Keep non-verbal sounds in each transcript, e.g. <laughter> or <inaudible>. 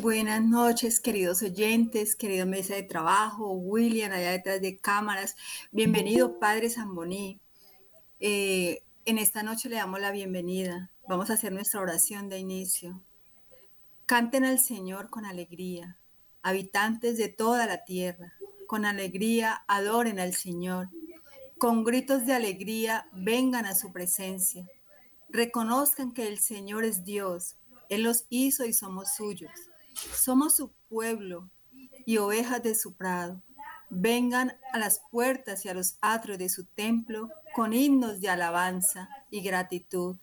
Buenas noches, queridos oyentes, querida mesa de trabajo, William, allá detrás de cámaras. Bienvenido, Padre Zamboní. Eh, en esta noche le damos la bienvenida. Vamos a hacer nuestra oración de inicio. Canten al Señor con alegría, habitantes de toda la tierra. Con alegría adoren al Señor. Con gritos de alegría vengan a su presencia. Reconozcan que el Señor es Dios él los hizo y somos suyos. Somos su pueblo y ovejas de su prado. Vengan a las puertas y a los atrios de su templo con himnos de alabanza y gratitud.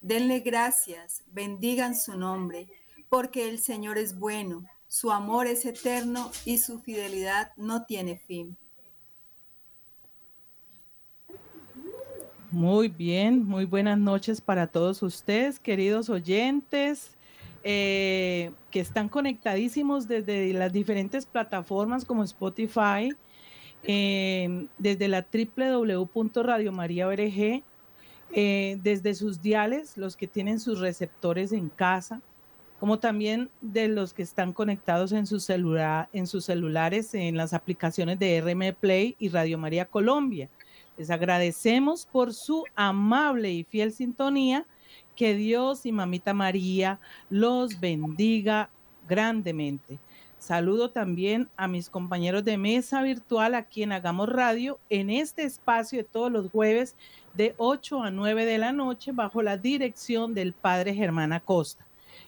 Denle gracias, bendigan su nombre, porque el Señor es bueno, su amor es eterno y su fidelidad no tiene fin. Muy bien, muy buenas noches para todos ustedes, queridos oyentes, eh, que están conectadísimos desde las diferentes plataformas como Spotify, eh, desde la www.radiomariaorg, eh, desde sus diales, los que tienen sus receptores en casa, como también de los que están conectados en su celular, en sus celulares, en las aplicaciones de RM Play y Radio María Colombia. Les agradecemos por su amable y fiel sintonía. Que Dios y Mamita María los bendiga grandemente. Saludo también a mis compañeros de mesa virtual aquí en Hagamos Radio en este espacio de todos los jueves de 8 a 9 de la noche bajo la dirección del Padre Germán Acosta.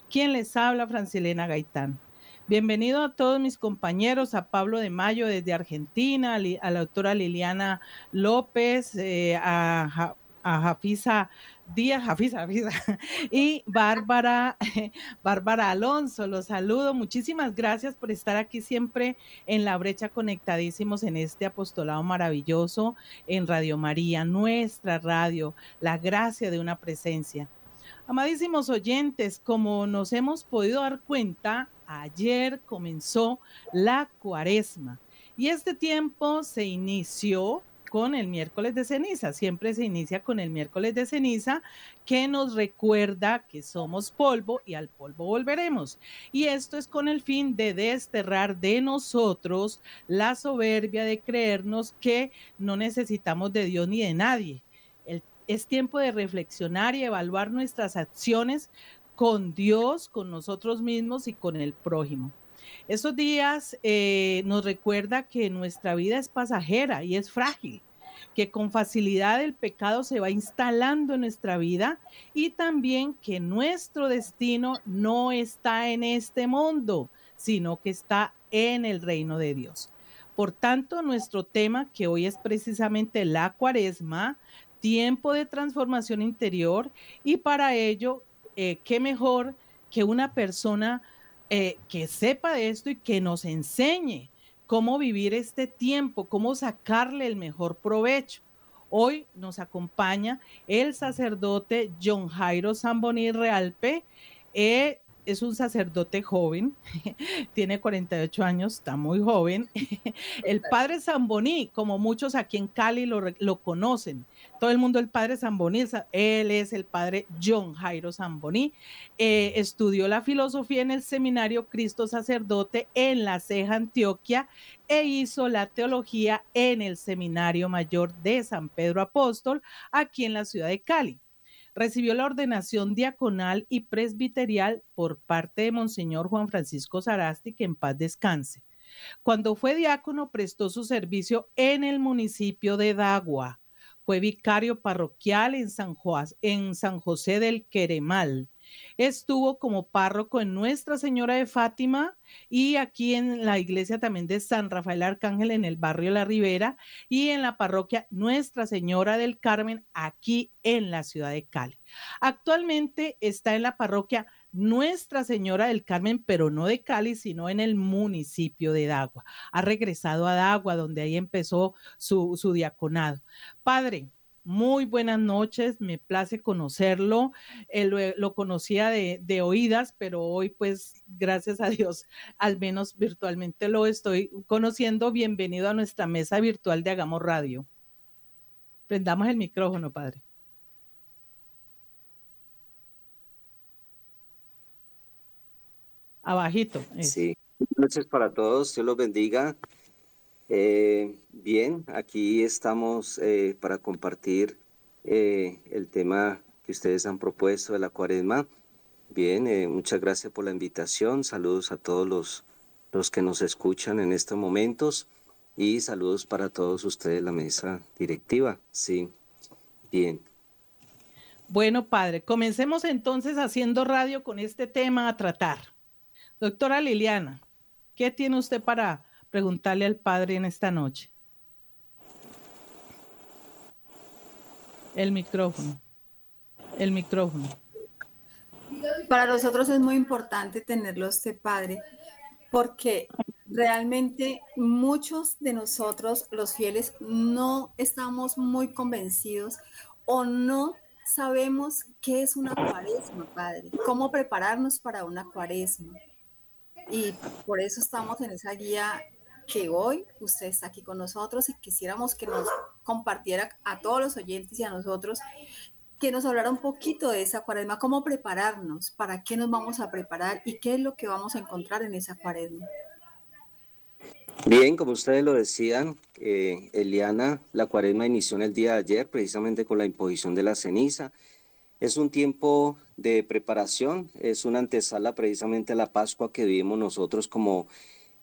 Quien les habla, Francilena Gaitán. Bienvenido a todos mis compañeros, a Pablo de Mayo desde Argentina, a la doctora Liliana López, eh, a, a Jafisa Díaz, Jafisa, Jafisa, <laughs> y Bárbara, <laughs> Bárbara Alonso. Los saludo. Muchísimas gracias por estar aquí siempre en la brecha conectadísimos en este apostolado maravilloso en Radio María, nuestra radio, la gracia de una presencia. Amadísimos oyentes, como nos hemos podido dar cuenta, ayer comenzó la cuaresma y este tiempo se inició con el miércoles de ceniza. Siempre se inicia con el miércoles de ceniza que nos recuerda que somos polvo y al polvo volveremos. Y esto es con el fin de desterrar de nosotros la soberbia de creernos que no necesitamos de Dios ni de nadie. es tiempo de reflexionar y evaluar nuestras acciones con Dios, con nosotros mismos y con el prójimo. Estos días eh, nos recuerda que nuestra vida es pasajera y es frágil, que con facilidad el pecado se va instalando en nuestra vida y también que nuestro destino no está en este mundo, sino que está en el reino de Dios. Por tanto, nuestro tema, que hoy es precisamente la cuaresma, tiempo de transformación interior, y para ello eh, qué mejor que una persona eh, que sepa de esto y que nos enseñe cómo vivir este tiempo, cómo sacarle el mejor provecho. Hoy nos acompaña el sacerdote John Jairo Zamboni Realpe. Eh, es un sacerdote joven, <laughs> tiene 48 años, está muy joven. <laughs> El padre Zamboní, como muchos aquí en Cali lo, lo, conocen, todo el mundo el padre Zamboní, él es el padre John Jairo Zamboní. Eh, estudió la filosofía en el seminario Cristo Sacerdote en La Ceja, Antioquia, e hizo la teología en el seminario mayor de San Pedro Apóstol, aquí en la ciudad de Cali recibió la ordenación diaconal y presbiterial por parte de Monseñor Juan Francisco Sarasti, que en paz descanse. Cuando fue diácono, prestó su servicio en el municipio de Dagua. Fue vicario parroquial en San, en San José del Queremal. Estuvo como párroco en Nuestra Señora de Fátima y aquí en la iglesia también de San Rafael Arcángel en el barrio La Ribera y en la parroquia Nuestra Señora del Carmen aquí en la ciudad de Cali. Actualmente está en la parroquia Nuestra Señora del Carmen, pero no de Cali, sino en el municipio de Dagua. Ha regresado a Dagua, donde ahí empezó su, su diaconado. Padre, muy buenas noches, me place conocerlo. Eh, lo, conocía de, oídas, pero hoy pues gracias a Dios, al menos virtualmente lo estoy conociendo. Bienvenido a nuestra mesa virtual de Hagamos Radio. Prendamos el micrófono, padre. Abajito. Sí. Buenas noches para todos. Dios los bendiga. Eh, bien, aquí estamos eh, para compartir eh, el tema que ustedes han propuesto de la cuaresma. Bien, muchas gracias por la invitación. Saludos a todos los, los que nos escuchan en estos momentos y saludos para todos ustedes, la mesa directiva. Sí, bien. Bueno, padre, comencemos entonces haciendo radio con este tema a tratar. Doctora Liliana, ¿qué tiene usted para preguntarle al padre en esta noche? El micrófono. El micrófono. Para nosotros es muy importante tenerlo este padre, porque realmente muchos de nosotros, los fieles, no estamos muy convencidos o no sabemos qué es una cuaresma, Padre, cómo prepararnos para una cuaresma. Y por eso estamos en esa guía que hoy usted está aquí con nosotros y quisiéramos que nos compartiera a todos los oyentes y a nosotros que nos hablara un poquito de esa cuaresma, cómo prepararnos, para qué nos vamos a preparar y qué es lo que vamos a encontrar en esa cuaresma. Bien, como ustedes lo decían, eh, Eliana, la cuaresma inició en el día de ayer, precisamente con la imposición de la ceniza. Es un tiempo de preparación, es una antesala precisamente a la Pascua que vivimos nosotros como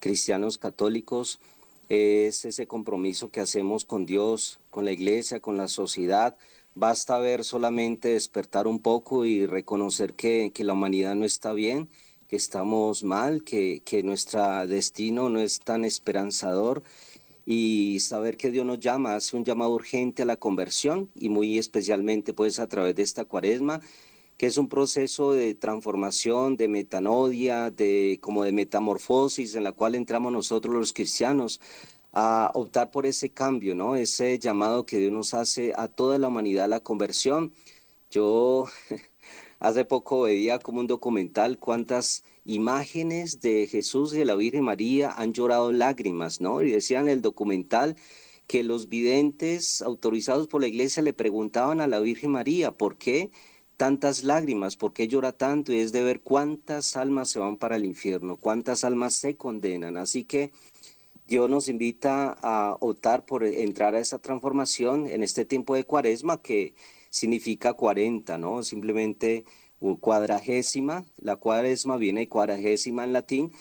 cristianos católicos. Es ese compromiso que hacemos con Dios, con la iglesia, con la sociedad. Basta ver solamente despertar un poco y reconocer que, que la humanidad no está bien que estamos mal, que, que nuestro destino no es tan esperanzador y saber que Dios nos llama, hace un llamado urgente a la conversión y muy especialmente pues a través de esta cuaresma, que es un proceso de transformación, de metanodia, de como de metamorfosis en la cual entramos nosotros los cristianos a optar por ese cambio, ¿no? Ese llamado que Dios nos hace a toda la humanidad a la conversión. Yo <laughs> Hace poco veía como un documental cuántas imágenes de Jesús y de la Virgen María han llorado lágrimas, ¿no? Y decían en el documental que los videntes autorizados por la iglesia le preguntaban a la Virgen María, ¿por qué tantas lágrimas? ¿Por qué llora tanto? Y es de ver cuántas almas se van para el infierno, cuántas almas se condenan. Así que Dios nos invita a optar por entrar a esa transformación en este tiempo de cuaresma que significa 40, ¿no? Simplemente cuadragésima, la cuaresma viene cuadragésima en latín,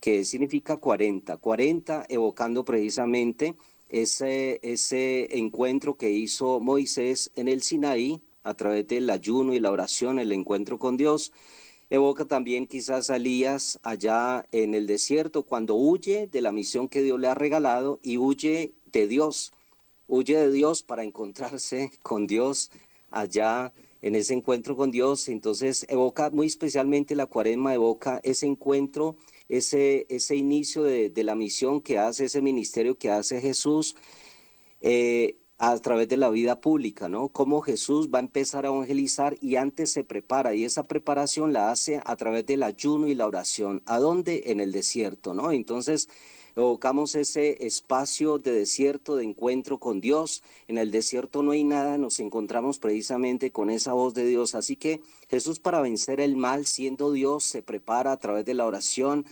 que significa 40, 40 evocando precisamente ese, ese encuentro que hizo Moisés en el Sinaí a través del ayuno y la oración, el encuentro con Dios. Evoca también quizás a Elías allá en el desierto cuando huye de la misión que Dios le ha regalado y huye de Dios, huye de Dios para encontrarse <laughs> con Dios allá en ese encuentro con Dios. Entonces evoca muy especialmente la cuaresma, evoca ese encuentro, ese, ese inicio de, la misión que hace, ese ministerio que hace Jesús. Eh, a través de la vida pública, ¿no? Cómo Jesús va a empezar a evangelizar y antes se prepara y esa preparación la hace a través del ayuno y la oración. ¿A dónde? En el desierto, ¿no? Entonces, evocamos ese espacio de desierto, de encuentro con Dios. En el desierto no hay nada, nos encontramos precisamente con esa voz de Dios. Así que Jesús para vencer el mal, siendo Dios, se prepara a través de la oración,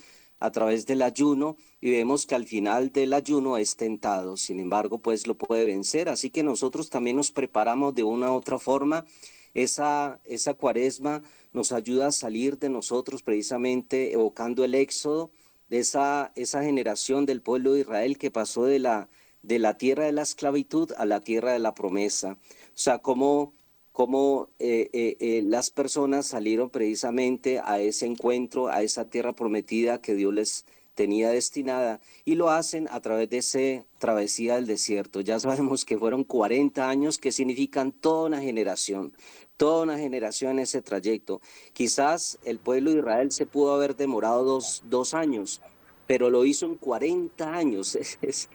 a través del ayuno y vemos que al final del ayuno es tentado. Sin embargo, pues lo puede vencer. Así que nosotros también nos preparamos de una u otra forma. Esa, esa cuaresma nos ayuda a salir de nosotros precisamente evocando el éxodo de esa, esa generación del pueblo de Israel que pasó de la, de la tierra de la esclavitud a la tierra de la promesa. O sea, cómo, cómo eh, eh, eh, las personas salieron precisamente a ese encuentro, a esa tierra prometida que Dios les tenía destinada y lo hacen a través de esa travesía del desierto. Ya sabemos que fueron 40 años que significan toda una generación toda una generación en ese trayecto. Quizás el pueblo de Israel se pudo haber demorado dos, dos años, pero lo hizo en 40 años. <laughs> Es,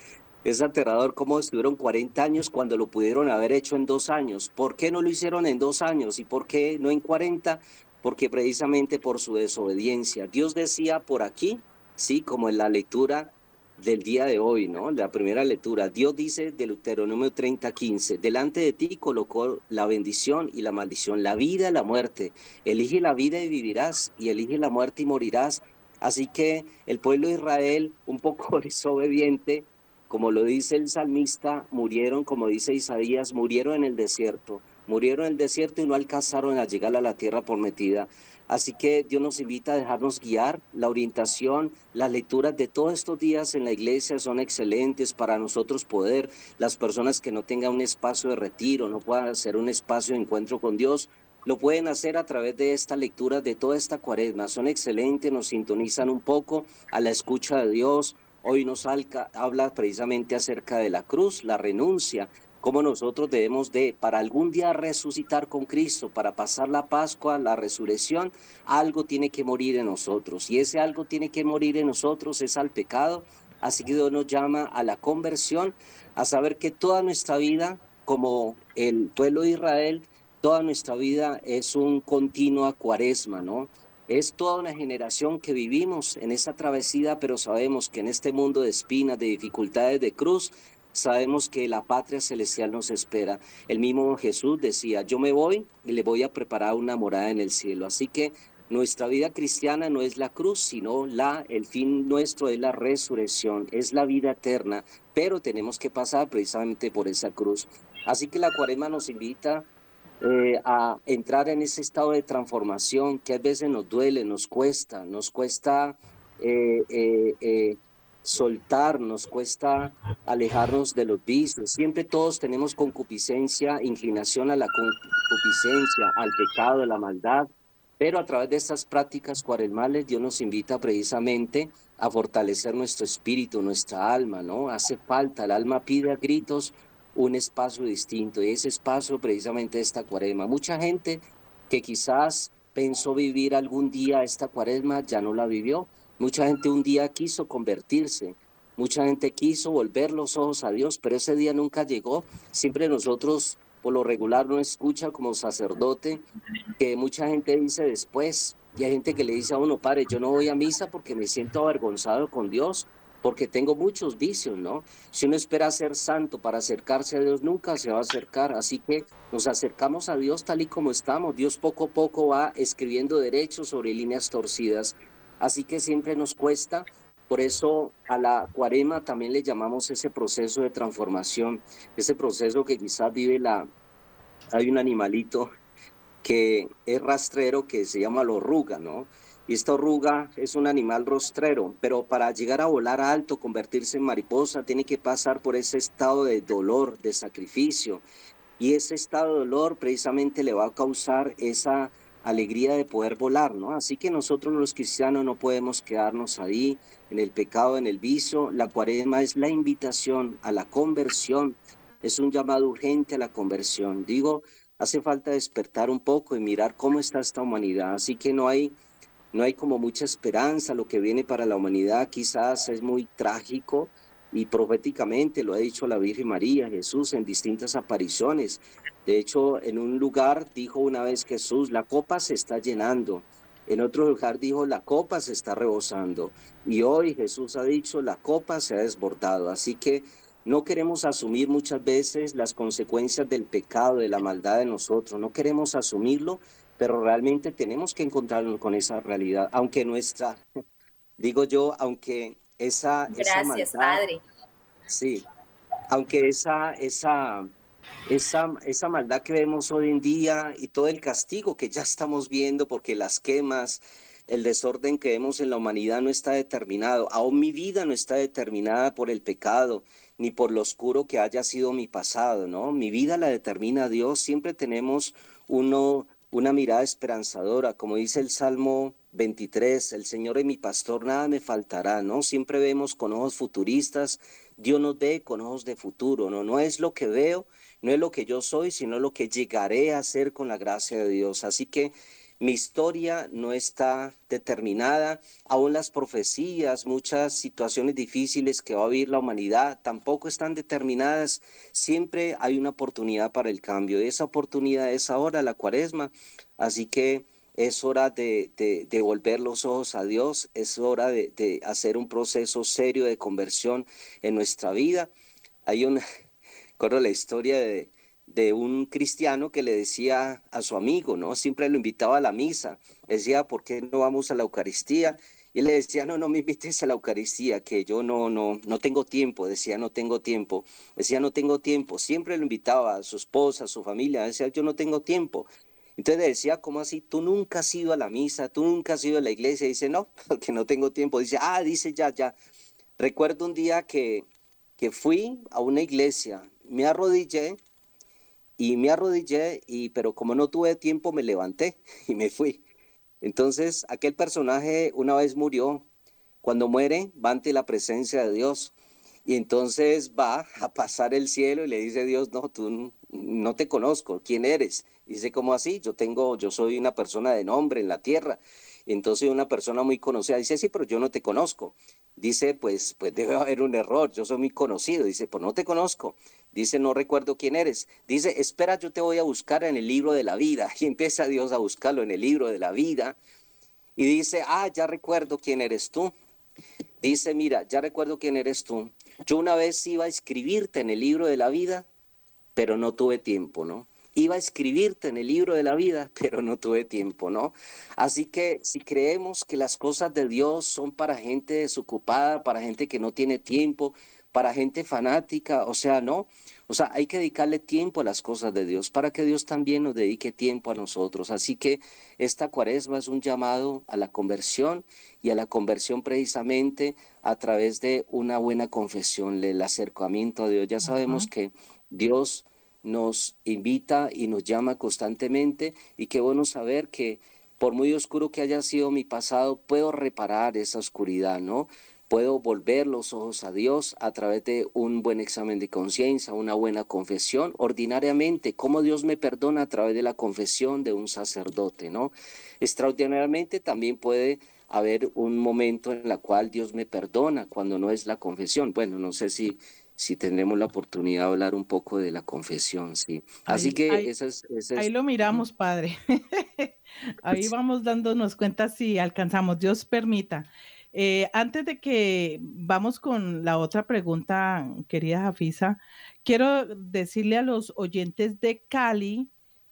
aterrador cómo estuvieron 40 años cuando lo pudieron haber hecho en dos años. ¿Por qué no lo hicieron en dos años y por qué no en 40? Porque precisamente por su desobediencia. Dios decía por aquí, sí, como en la lectura del día de hoy, ¿no? La primera lectura. Dios dice del Deuteronomio 30, 15, delante de ti colocó la bendición y la maldición, la vida y la muerte. Elige la vida y vivirás, y elige la muerte y morirás. Así que el pueblo de Israel, un poco <laughs> desobediente, como lo dice el salmista, murieron, como dice Isaías, murieron en el desierto, murieron en el desierto y no alcanzaron a llegar a la tierra prometida. Así que Dios nos invita a dejarnos guiar. La orientación, las lecturas de todos estos días en la iglesia son excelentes para nosotros poder, las personas que no tengan un espacio de retiro, no puedan hacer un espacio de encuentro con Dios, lo pueden hacer a través de esta lectura de toda esta cuaresma. Son excelentes, nos sintonizan un poco a la escucha de Dios. Hoy nos habla precisamente acerca de la cruz, la renuncia, cómo nosotros debemos de, para algún día resucitar con Cristo, para pasar la Pascua, la resurrección, algo tiene que morir en nosotros. Y ese algo tiene que morir en nosotros es al pecado. Así que Dios nos llama a la conversión, a saber que toda nuestra vida, como el pueblo de Israel, toda nuestra vida es un continuo cuaresma, ¿no? Es toda una generación que vivimos en esa travesía, pero sabemos que en este mundo de espinas, de dificultades, de cruz, sabemos que la patria celestial nos espera. El mismo Jesús decía, yo me voy y le voy a preparar una morada en el cielo. Así que nuestra vida cristiana no es la cruz, sino la, el fin nuestro es la resurrección, es la vida eterna, pero tenemos que pasar precisamente por esa cruz. Así que la cuaresma nos invita eh, a entrar en ese estado de transformación que a veces nos duele, nos cuesta, nos cuesta eh, eh, soltar, nos cuesta alejarnos de los vicios. Siempre todos tenemos concupiscencia, inclinación a la concupiscencia, al pecado, a la maldad, pero a través de estas prácticas cuaresmales Dios nos invita precisamente a fortalecer nuestro espíritu, nuestra alma, ¿no? Hace falta, el alma pide a gritos un espacio distinto y ese espacio precisamente esta cuaresma. Mucha gente que quizás pensó vivir algún día esta cuaresma ya no la vivió Mucha gente un día quiso convertirse, mucha gente quiso volver los ojos a Dios, pero ese día nunca llegó. Siempre nosotros, por lo regular, no escucha como sacerdote que mucha gente dice después, y hay gente que le dice a uno, padre, yo no voy a misa porque me siento avergonzado con Dios, porque tengo muchos vicios, ¿no? Si uno espera ser santo para acercarse a Dios, nunca se va a acercar. Así que nos acercamos a Dios tal y como estamos. Dios poco a poco va escribiendo derechos sobre líneas torcidas Así que siempre nos cuesta, por eso a la cuarema también le llamamos ese proceso de transformación, ese proceso que quizás vive la... Hay un animalito que es rastrero que se llama la oruga, ¿no? Y esta oruga es un animal rostrero, pero para llegar a volar alto, convertirse en mariposa, tiene que pasar por ese estado de dolor, de sacrificio. Y ese estado de dolor precisamente le va a causar esa alegría de poder volar, ¿no? Así que nosotros los cristianos no podemos quedarnos ahí en el pecado, en el vicio. La cuaresma es la invitación a la conversión, es un llamado urgente a la conversión. Digo, hace falta despertar un poco y mirar cómo está esta humanidad. Así que no hay, no hay como mucha esperanza. Lo que viene para la humanidad quizás es muy trágico y proféticamente lo ha dicho la Virgen María, Jesús en distintas apariciones. De hecho, en un lugar dijo una vez Jesús, la copa se está llenando. En otro lugar dijo, la copa se está rebosando. Y hoy Jesús ha dicho, la copa se ha desbordado. Así que no queremos asumir muchas veces las consecuencias del pecado, de la maldad de nosotros. No queremos asumirlo, pero realmente tenemos que encontrarnos con esa realidad. Aunque nuestra, <laughs> digo yo, aunque esa... Gracias, Padre. Sí, aunque esa, esa esa, esa maldad que vemos hoy en día y todo el castigo que ya estamos viendo porque las quemas, el desorden que vemos en la humanidad no está determinado. Aún mi vida no está determinada por el pecado ni por lo oscuro que haya sido mi pasado, ¿no? Mi vida la determina Dios. Siempre tenemos uno, una mirada esperanzadora, como dice el Salmo 23, el Señor es mi pastor, nada me faltará, ¿no? Siempre vemos con ojos futuristas, Dios nos ve con ojos de futuro, ¿no? No es lo que veo, no es lo que yo soy, sino lo que llegaré a ser con la gracia de Dios. Así que mi historia no está determinada, aún las profecías, muchas situaciones difíciles que va a vivir la humanidad tampoco están determinadas. Siempre hay una oportunidad para el cambio. Esa oportunidad es ahora la cuaresma. Así que es hora de, volver los ojos a Dios, es hora de, hacer un proceso serio de conversión en nuestra vida. Hay una, <laughs> Recuerdo la historia de, de un cristiano que le decía a su amigo, ¿no? Siempre lo invitaba a la misa. Decía, ¿por qué no vamos a la Eucaristía? Y le decía, no, no me invites a la Eucaristía, que yo no, no, no tengo tiempo. Decía, no tengo tiempo. Decía, no tengo tiempo. Siempre lo invitaba a su esposa, a su familia. Decía, yo no tengo tiempo. Entonces le decía, ¿cómo así? Tú nunca has ido a la misa, tú nunca has ido a la iglesia. dice, no, <laughs> porque no tengo tiempo. Dice, ah, dice, ya, ya. Recuerdo un día que, que fui a una iglesia, me arrodillé y me arrodillé, y, pero como no tuve tiempo me levanté <laughs> y me fui. Entonces, aquel personaje una vez murió. Cuando muere, va ante la presencia de Dios. Y entonces va <laughs> a pasar el cielo y le dice Dios, no, tú no te conozco, ¿quién eres? Y dice, ¿cómo así? Yo tengo, yo soy una persona de nombre en la tierra. Entonces una persona muy conocida dice, sí, pero yo no te conozco. Dice, pues, pues debe haber un error, yo soy muy conocido. Dice, pues no te conozco. Dice, no recuerdo quién eres. Dice, espera, yo te voy a buscar en el libro de la vida. <laughs> Y empieza Dios a buscarlo en el libro de la vida. Y dice, ah, ya recuerdo quién eres tú. Dice, mira, ya recuerdo quién eres tú. Yo una vez iba a escribirte en el libro de la vida, pero no tuve tiempo, ¿no? Iba a escribirte en el libro de la vida, <laughs> pero no tuve tiempo, ¿no? Así que si creemos que las cosas de Dios son para gente desocupada, para gente que no tiene tiempo, para gente fanática, o sea, no. O sea, hay que dedicarle tiempo a las cosas de Dios para que Dios también nos dedique tiempo a nosotros. Así que esta cuaresma es un llamado a la conversión y a la conversión precisamente a través de una buena confesión, el acercamiento a Dios. Ya sabemos que Dios nos invita y nos llama constantemente y qué bueno saber que por muy oscuro que haya sido mi pasado, puedo reparar esa oscuridad, ¿no? Puedo volver los ojos a Dios a través de un buen examen de conciencia, una buena confesión. Ordinariamente, cómo Dios me perdona a través de la confesión de un sacerdote, ¿no? Extraordinariamente también puede haber un momento en el cual Dios me perdona cuando no es la confesión. Bueno, no sé si, si tendremos la oportunidad de hablar un poco de la confesión, sí. Así que ahí, eso es, Ahí lo miramos, Padre. <laughs> ahí vamos dándonos cuenta si alcanzamos, Dios permita. Eh, antes de que vamos con la otra pregunta, querida Jafisa, quiero decirle a los oyentes de Cali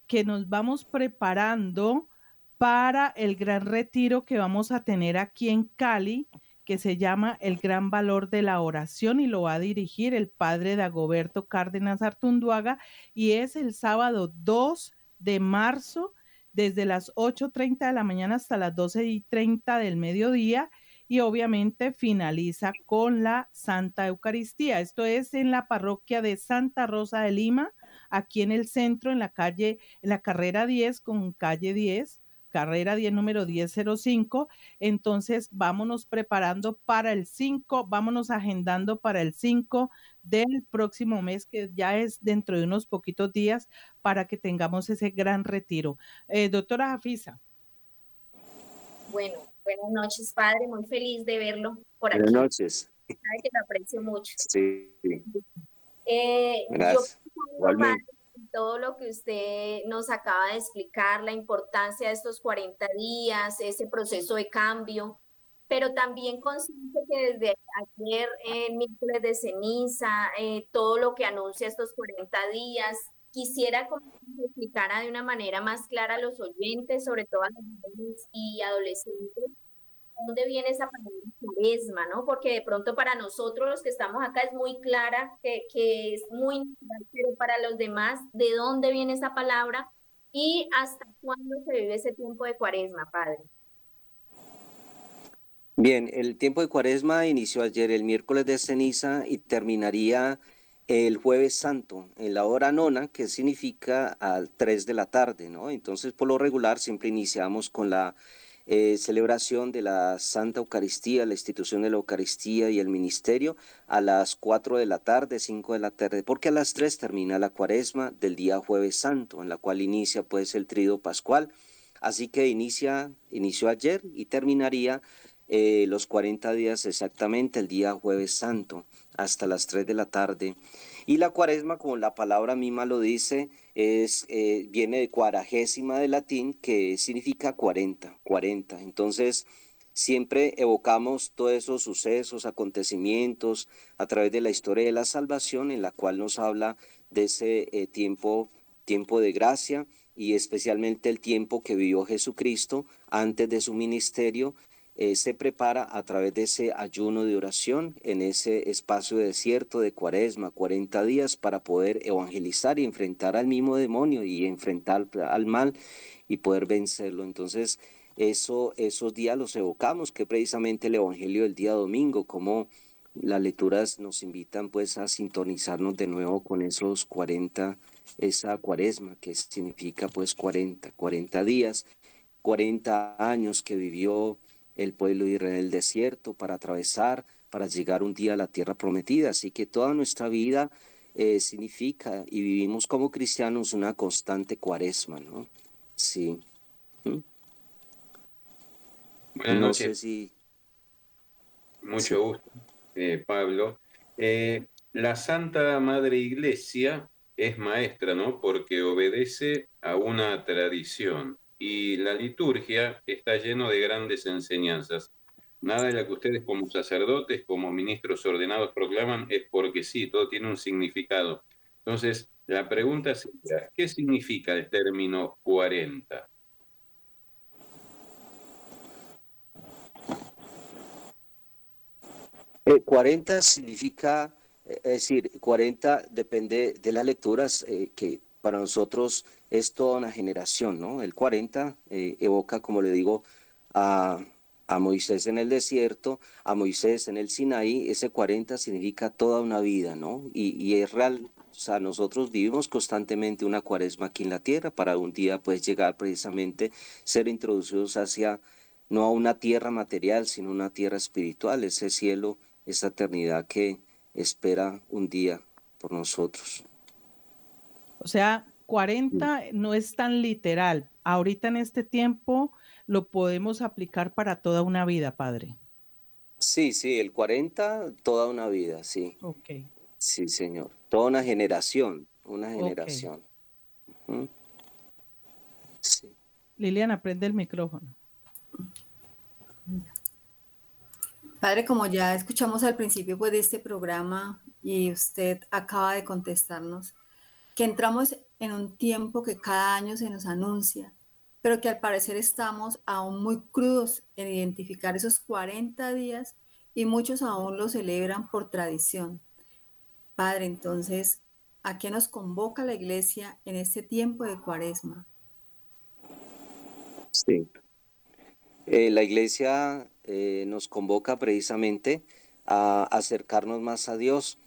que nos vamos preparando para el gran retiro que vamos a tener aquí en Cali, que se llama El Gran Valor de la Oración y lo va a dirigir el padre Dagoberto Cárdenas Artunduaga y es el sábado 2 de marzo desde las 8.30 de la mañana hasta las 12.30 del mediodía y obviamente finaliza con la Santa Eucaristía. Esto es en la parroquia de Santa Rosa de Lima, aquí en el centro, en la calle, en la carrera 10 con calle 10 carrera 10 número 1005. Entonces, vámonos preparando para el 5, vámonos agendando para el 5 del próximo mes, que ya es dentro de unos poquitos días, para que tengamos ese gran retiro. Eh, doctora Jafisa. Bueno, Buenas noches, padre. Muy feliz de verlo por aquí. Buenas noches. Sabe que lo aprecio mucho. Sí. Eh, Gracias. Yo, todo lo que usted nos acaba de explicar, la importancia de estos 40 días, ese proceso de cambio, pero también consciente que desde ayer, el miércoles de ceniza, eh, todo lo que anuncia estos 40 días, quisiera que explicara de una manera más clara a los oyentes, sobre todo a los jóvenes y adolescentes, dónde viene esa palabra cuaresma, ¿no? Porque de pronto para nosotros los que estamos acá es muy clara, que, que es muy natural, pero para los demás, ¿de dónde viene esa palabra? ¿Y hasta cuándo se vive ese tiempo de cuaresma, Padre? Bien, el tiempo de cuaresma inició ayer, el miércoles de ceniza, y terminaría el jueves santo, en la hora nona, que significa al 3 de la tarde, ¿no? Entonces, por lo regular, siempre iniciamos con la eh, celebración de la Santa Eucaristía, la institución de la Eucaristía y el ministerio a las 4 de la tarde, 5 de la tarde, porque a las 3 termina la cuaresma del día jueves santo, en la cual inicia pues el trido pascual. Así que inicia, inició ayer y terminaría eh, los 40 días exactamente el día jueves santo hasta las 3 de la tarde. Y la cuaresma, como la palabra misma lo dice, es, eh, viene de cuaragésima de latín, que significa 40, 40. Entonces, siempre evocamos todos esos sucesos, acontecimientos a través de la historia de la salvación, en la cual nos habla de ese eh, tiempo tiempo de gracia y especialmente el tiempo que vivió Jesucristo antes de su ministerio, eh, se prepara a través de ese ayuno de oración en ese espacio de desierto de cuaresma, 40 días, para poder evangelizar y enfrentar al mismo demonio y enfrentar al mal y poder vencerlo. Entonces, eso, esos días los evocamos, que precisamente el Evangelio del día domingo, como las lecturas nos invitan pues a sintonizarnos de nuevo con esos 40, esa cuaresma, que significa pues 40, 40 días, 40 años que vivió el pueblo de Israel el desierto para atravesar, para llegar un día a la tierra prometida. Así que toda nuestra vida eh, significa y vivimos como cristianos una constante cuaresma, ¿no? Sí. ¿Mm? Buenas noches. Mucho gusto, eh, Pablo. Eh, la Santa Madre Iglesia es maestra, ¿no? Porque obedece a una tradición y la liturgia está lleno de grandes enseñanzas. Nada de lo que ustedes como sacerdotes, como ministros ordenados proclaman es porque sí, todo tiene un significado. Entonces, la pregunta sería, ¿qué significa el término 40? 40 significa, eh, es decir, 40 depende de las lecturas eh, que para nosotros es toda una generación, ¿no? El 40 eh, evoca, como le digo, a, a, Moisés en el desierto, a Moisés en el Sinaí, ese 40 significa toda una vida, ¿no? Y, y, es real, o sea, nosotros vivimos constantemente una cuaresma aquí en la tierra para un día pues llegar precisamente, ser introducidos hacia, no a una tierra material, sino una tierra espiritual, ese cielo esa eternidad que espera un día por nosotros. O sea, 40 no es tan literal. Ahorita en este tiempo lo podemos aplicar para toda una vida, Padre. Sí, sí, el 40, toda una vida, sí. Ok. Sí, Señor. Toda una generación, una generación. Sí. Liliana, prende el micrófono. Padre, como ya escuchamos al principio pues, de este programa y usted acaba de contestarnos, que entramos en un tiempo que cada año se nos anuncia, pero que al parecer estamos aún muy crudos en identificar esos 40 días y muchos aún lo celebran por tradición. Padre, entonces, ¿a qué nos convoca la iglesia en este tiempo de cuaresma? Sí. Eh, la iglesia eh, nos convoca precisamente a acercarnos más a Dios.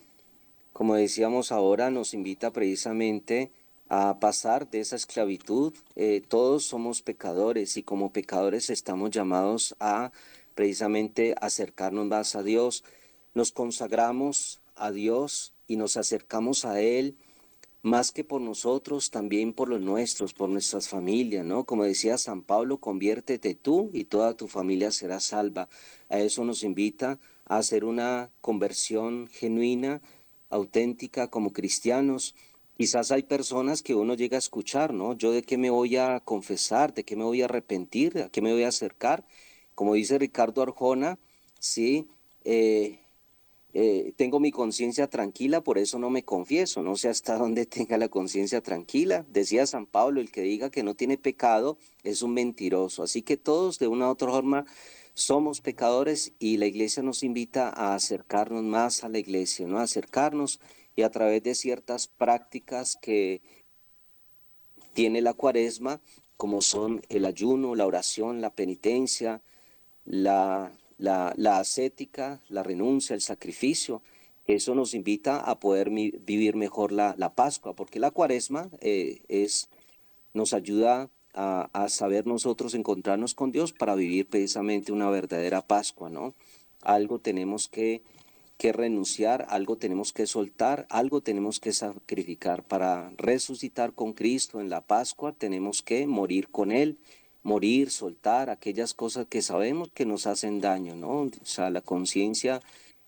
Como decíamos ahora, nos invita precisamente a pasar de esa esclavitud. Eh, todos somos pecadores y como pecadores estamos llamados a precisamente acercarnos más a Dios. Nos consagramos a Dios y nos acercamos a Él más que por nosotros, también por los nuestros, por nuestras familias, ¿no? Como decía San Pablo, conviértete tú y toda tu familia será salva. A eso nos invita a hacer una conversión genuina, auténtica como cristianos. Quizás hay personas que uno llega a escuchar, ¿no? Yo de qué me voy a confesar, de qué me voy a arrepentir, a qué me voy a acercar. Como dice Ricardo Arjona, sí, eh, eh, tengo mi conciencia tranquila, por eso no me confieso, no sé hasta <laughs> dónde tenga la conciencia tranquila. Decía San Pablo, el que diga que no tiene pecado es un mentiroso. Así que todos de una u otra forma somos pecadores y la iglesia nos invita a acercarnos más a la iglesia, ¿no? A acercarnos y a través de ciertas prácticas que tiene la cuaresma, como son el ayuno, la oración, la penitencia, la la, ascética, la renuncia, el sacrificio. Eso nos invita a poder vivir mejor la, Pascua, porque la cuaresma eh, es, nos ayuda a, saber nosotros encontrarnos con Dios para vivir precisamente una verdadera Pascua, ¿no? Algo tenemos que, que renunciar, algo tenemos que soltar, algo tenemos que sacrificar para resucitar con Cristo en la Pascua, tenemos que morir con Él morir, soltar aquellas cosas que sabemos que nos hacen daño, ¿no? O sea, la conciencia,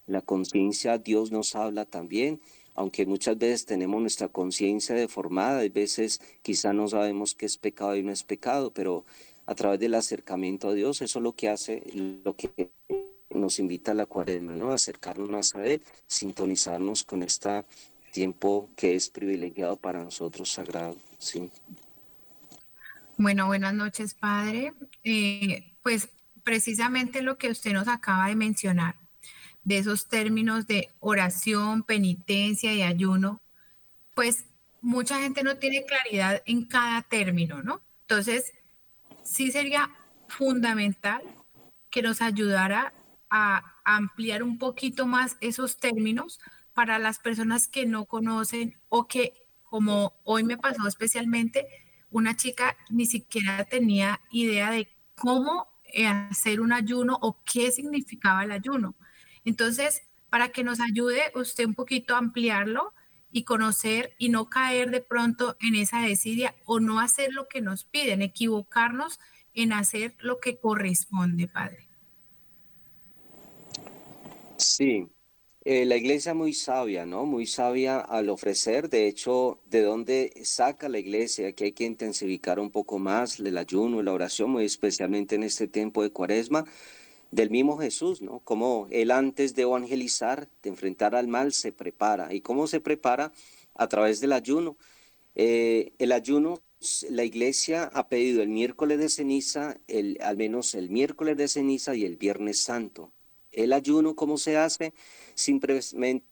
la conciencia, Dios nos habla también, aunque muchas veces tenemos nuestra conciencia deformada, a veces quizá no sabemos qué es pecado y no es pecado, pero a través del acercamiento a Dios, eso es lo que hace, lo que nos invita a la cuaresma, ¿no? Acercarnos más a Él, sintonizarnos con este tiempo que es privilegiado para nosotros sagrado. Sí. Bueno, buenas noches, padre. Eh, pues precisamente lo que usted nos acaba de mencionar, de esos términos de oración, penitencia y ayuno, pues mucha gente no tiene claridad en cada término, ¿no? Entonces, sí sería fundamental que nos ayudara a ampliar un poquito más esos términos para las personas que no conocen o que, como hoy me pasó especialmente, una chica ni siquiera tenía idea de cómo hacer un ayuno o qué significaba el ayuno. Entonces, para que nos ayude usted un poquito a ampliarlo y conocer y no caer de pronto en esa desidia o no hacer lo que nos piden, equivocarnos en hacer lo que corresponde, Padre. Sí, eh, la iglesia muy sabia, ¿no? Muy sabia al ofrecer. De hecho, ¿de dónde saca la iglesia? Que hay que intensificar un poco más el ayuno y la oración, muy especialmente en este tiempo de cuaresma, del mismo Jesús, ¿no? Como él antes de evangelizar, de enfrentar al mal, se prepara. ¿Y cómo se prepara? A través del ayuno. Eh, el ayuno, la iglesia ha pedido el miércoles de ceniza, el, al menos el miércoles de ceniza y el viernes santo. El ayuno, ¿cómo se hace? Simplemente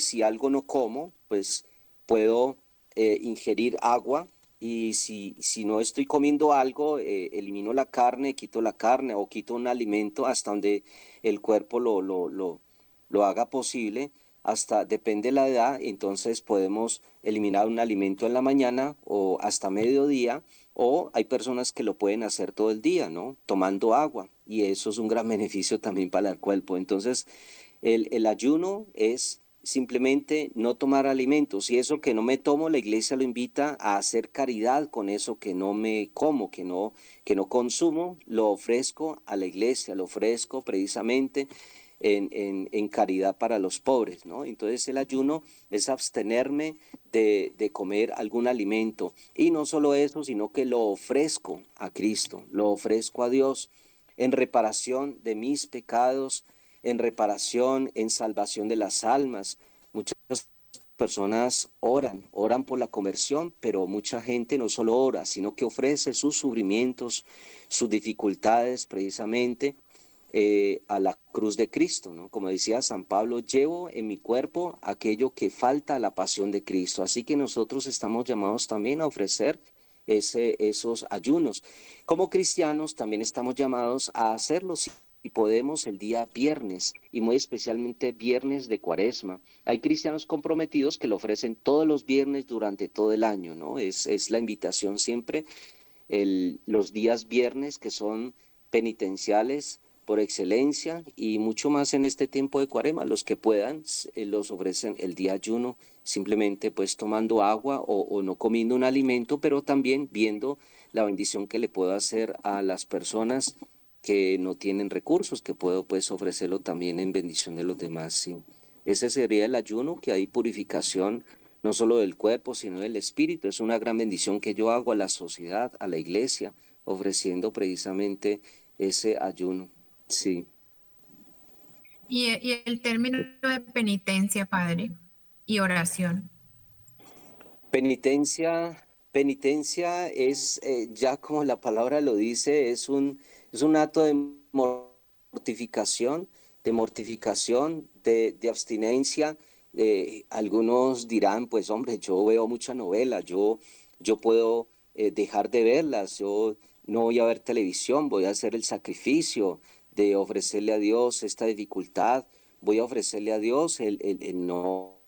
si algo no como, pues puedo eh, ingerir agua y si, si no estoy comiendo algo, eh, elimino la carne, quito la carne o quito un alimento hasta donde el cuerpo lo, lo, lo, lo haga posible hasta, depende de la edad, entonces podemos eliminar un alimento en la mañana o hasta mediodía, o hay personas que lo pueden hacer todo el día, ¿no? Tomando agua, y eso es un gran <laughs> beneficio también para el cuerpo. Entonces, el, el ayuno es simplemente no tomar alimentos y eso que no me tomo la iglesia lo invita a hacer caridad con eso que no me como que no que no consumo lo ofrezco a la iglesia lo ofrezco precisamente en, caridad para los pobres, ¿no? Entonces el ayuno es abstenerme de, de, comer algún alimento. Y no solo eso, sino que lo ofrezco a Cristo, lo ofrezco a Dios en reparación de mis pecados, en reparación, en salvación de las almas. Muchas personas oran, oran por la conversión, pero mucha gente no solo ora, sino que ofrece sus sufrimientos, sus dificultades precisamente eh, a la cruz de Cristo, ¿no? Como decía San Pablo, llevo en mi cuerpo aquello que falta a la pasión de Cristo. Así que nosotros estamos llamados también a ofrecer ese, esos ayunos. Como cristianos también estamos llamados a hacerlos y podemos el día viernes y muy especialmente viernes de cuaresma. Hay cristianos comprometidos que lo ofrecen todos los viernes durante todo el año, ¿no? Es, es la invitación siempre, el, los días viernes que son penitenciales, por excelencia y mucho más en este tiempo de cuarema. Los que puedan eh, los ofrecen el día ayuno, simplemente pues tomando agua o, no comiendo un alimento, pero también viendo la bendición que le puedo hacer a las personas que no tienen recursos, que puedo pues ofrecerlo también en bendición de los demás. Sí. Ese sería el ayuno, que hay purificación no solo del cuerpo, sino del espíritu. Es una gran bendición que yo hago a la sociedad, a la iglesia, ofreciendo precisamente ese ayuno. Sí. Y, el término de penitencia, Padre, y oración. Penitencia, penitencia es, eh, ya como la palabra lo dice, es un, es un acto de mortificación, de mortificación, de, abstinencia. Eh, algunos dirán, pues hombre, yo veo mucha novela, yo, yo puedo eh, dejar de verlas, yo no voy a ver televisión, voy a hacer el sacrificio, de ofrecerle a Dios esta dificultad, voy a ofrecerle a Dios el, no,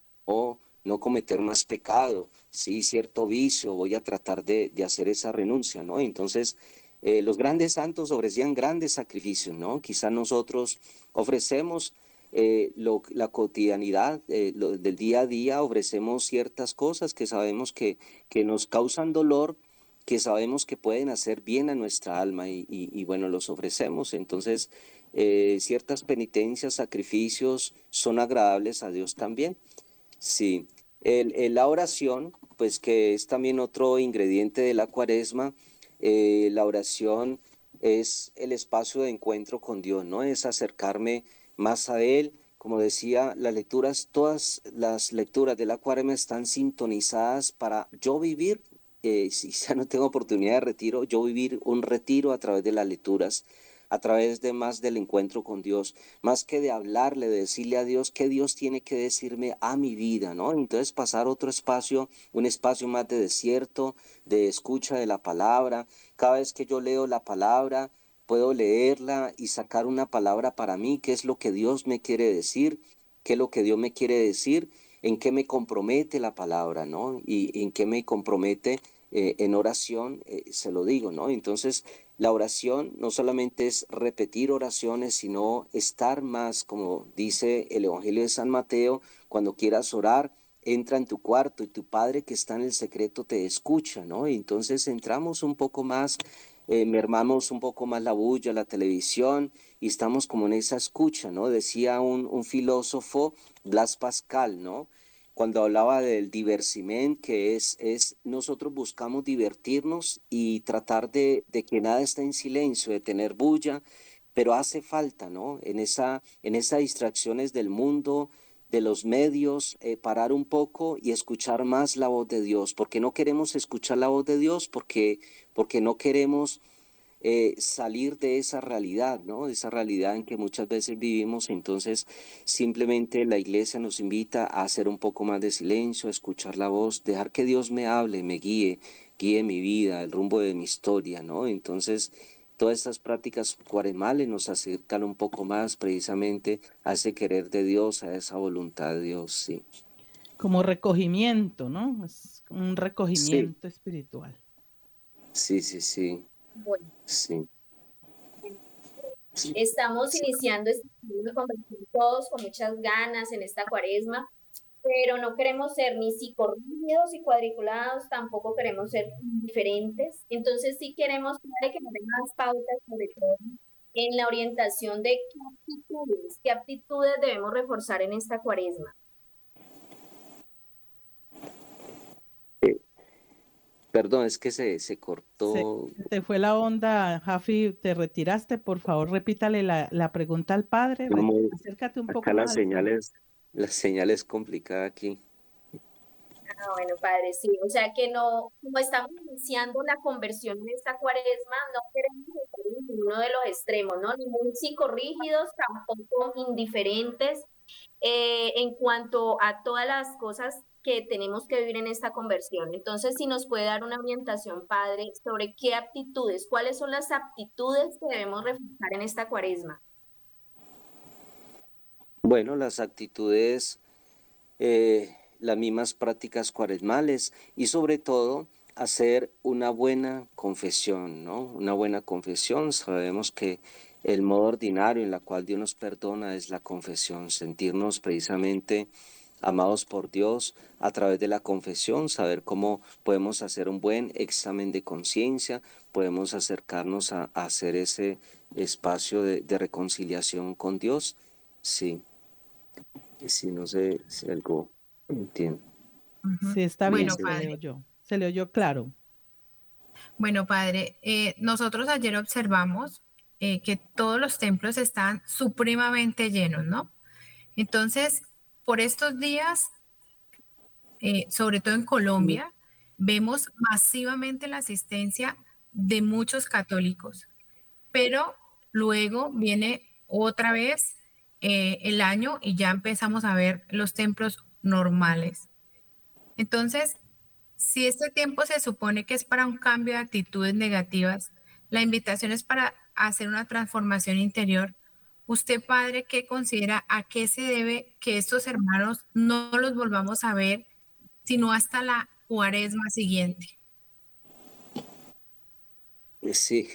no cometer más pecado, sí, cierto vicio, voy a tratar de, hacer esa renuncia, ¿no? Entonces, eh, los grandes santos ofrecían grandes sacrificios, ¿no? Quizás nosotros ofrecemos eh, lo, la cotidianidad eh, del día a día, ofrecemos ciertas cosas que sabemos que, que nos causan dolor, que sabemos que pueden hacer bien a nuestra alma y, bueno, los ofrecemos. Entonces, eh, ciertas penitencias, sacrificios son agradables a Dios también. Sí, el, la oración, pues que es también otro ingrediente de la cuaresma, eh, la oración es el espacio de encuentro con Dios, ¿no? Es acercarme más a Él. Como decía, las lecturas, todas las lecturas de la cuaresma están sintonizadas para yo vivir eh, si <laughs> ya no tengo oportunidad de retiro, yo vivir un retiro a través de las lecturas, a través de más del encuentro con Dios, más que de hablarle, de decirle a Dios qué Dios tiene que decirme a mi vida, ¿no? Entonces pasar otro espacio, un espacio más de desierto, de escucha de la palabra. Cada vez que yo leo la palabra, puedo leerla y sacar una palabra para mí, qué es lo que Dios me quiere decir, qué es lo que Dios me quiere decir, en qué me compromete la palabra, ¿no? Y en qué me compromete eh, en oración, eh, se lo digo, ¿no? Entonces, la oración no solamente es repetir oraciones, sino estar más, como dice el Evangelio de San Mateo, cuando quieras orar, entra en tu cuarto y tu Padre que está en el secreto te escucha, ¿no? Y entonces entramos un poco más, eh, mermamos un poco más la bulla, la televisión, y estamos como en esa escucha, ¿no? Decía un, filósofo, Blas Pascal, ¿no? cuando hablaba del diversiment, que es, es nosotros buscamos divertirnos y tratar de, de, que nada esté en silencio, de tener bulla, pero hace falta, ¿no? En esa, en esas distracciones del mundo, de los medios, eh, parar un poco y escuchar más la voz de Dios, porque no queremos escuchar la voz de Dios, porque, porque no queremos eh, salir de esa realidad, ¿no? De esa realidad en que muchas veces vivimos. Entonces, simplemente la iglesia nos invita a hacer un poco más de silencio, a escuchar la voz, dejar que Dios me hable, me guíe, guíe mi vida, el rumbo de mi historia, ¿no? Entonces, todas estas prácticas cuaremales nos acercan un poco más precisamente a ese querer de Dios, a esa voluntad de Dios, sí. Como recogimiento, ¿no? Es un recogimiento espiritual. Sí, sí, sí. Bueno. Sí. Estamos iniciando este todos con muchas ganas en esta cuaresma, pero no queremos ser ni psicorrígidos y cuadriculados, tampoco queremos ser diferentes. Entonces sí queremos que nos den más pautas, sobre todo en la orientación de qué aptitudes, qué aptitudes debemos reforzar en esta cuaresma. Perdón, es que se, se cortó. Se, te fue la onda, Jafi, te retiraste. Por favor, repítale la, la pregunta al padre. Acércate un poco. Acá la señal, es, la señal es complicada aquí. Ah, bueno, padre, sí. O sea que no, como estamos iniciando la conversión en esta cuaresma, no queremos estar en ninguno de los extremos, ¿no? Ni muy psicorrígidos, tampoco indiferentes eh, en cuanto a todas las cosas que tenemos que vivir en esta conversión. Entonces, si nos puede dar una orientación, Padre, sobre qué aptitudes, cuáles son las aptitudes que debemos reforzar en esta cuaresma. Bueno, las actitudes, eh, las mismas prácticas cuaresmales y sobre todo hacer una buena confesión, ¿no? Una buena confesión. Sabemos que el modo ordinario en la cual Dios nos perdona es la confesión, sentirnos precisamente amados por Dios a través de la confesión, saber cómo podemos hacer un buen examen de conciencia, podemos acercarnos a, hacer ese espacio de, reconciliación con Dios. Sí, sí, no sé si algo entiendo. Sí, está bien, se le oyó, se le oyó claro. Bueno, padre, eh, nosotros ayer observamos eh, que todos los templos están supremamente llenos, ¿no? Entonces, por estos días, eh, sobre todo en Colombia, vemos masivamente la asistencia de muchos católicos, pero luego viene otra vez eh, el año y ya empezamos a ver los templos normales. Entonces, si este tiempo se supone que es para un cambio de actitudes negativas, la invitación es para hacer una transformación interior Usted, padre, ¿qué considera a qué se debe que estos hermanos no los volvamos a ver, sino hasta la cuaresma siguiente? Sí,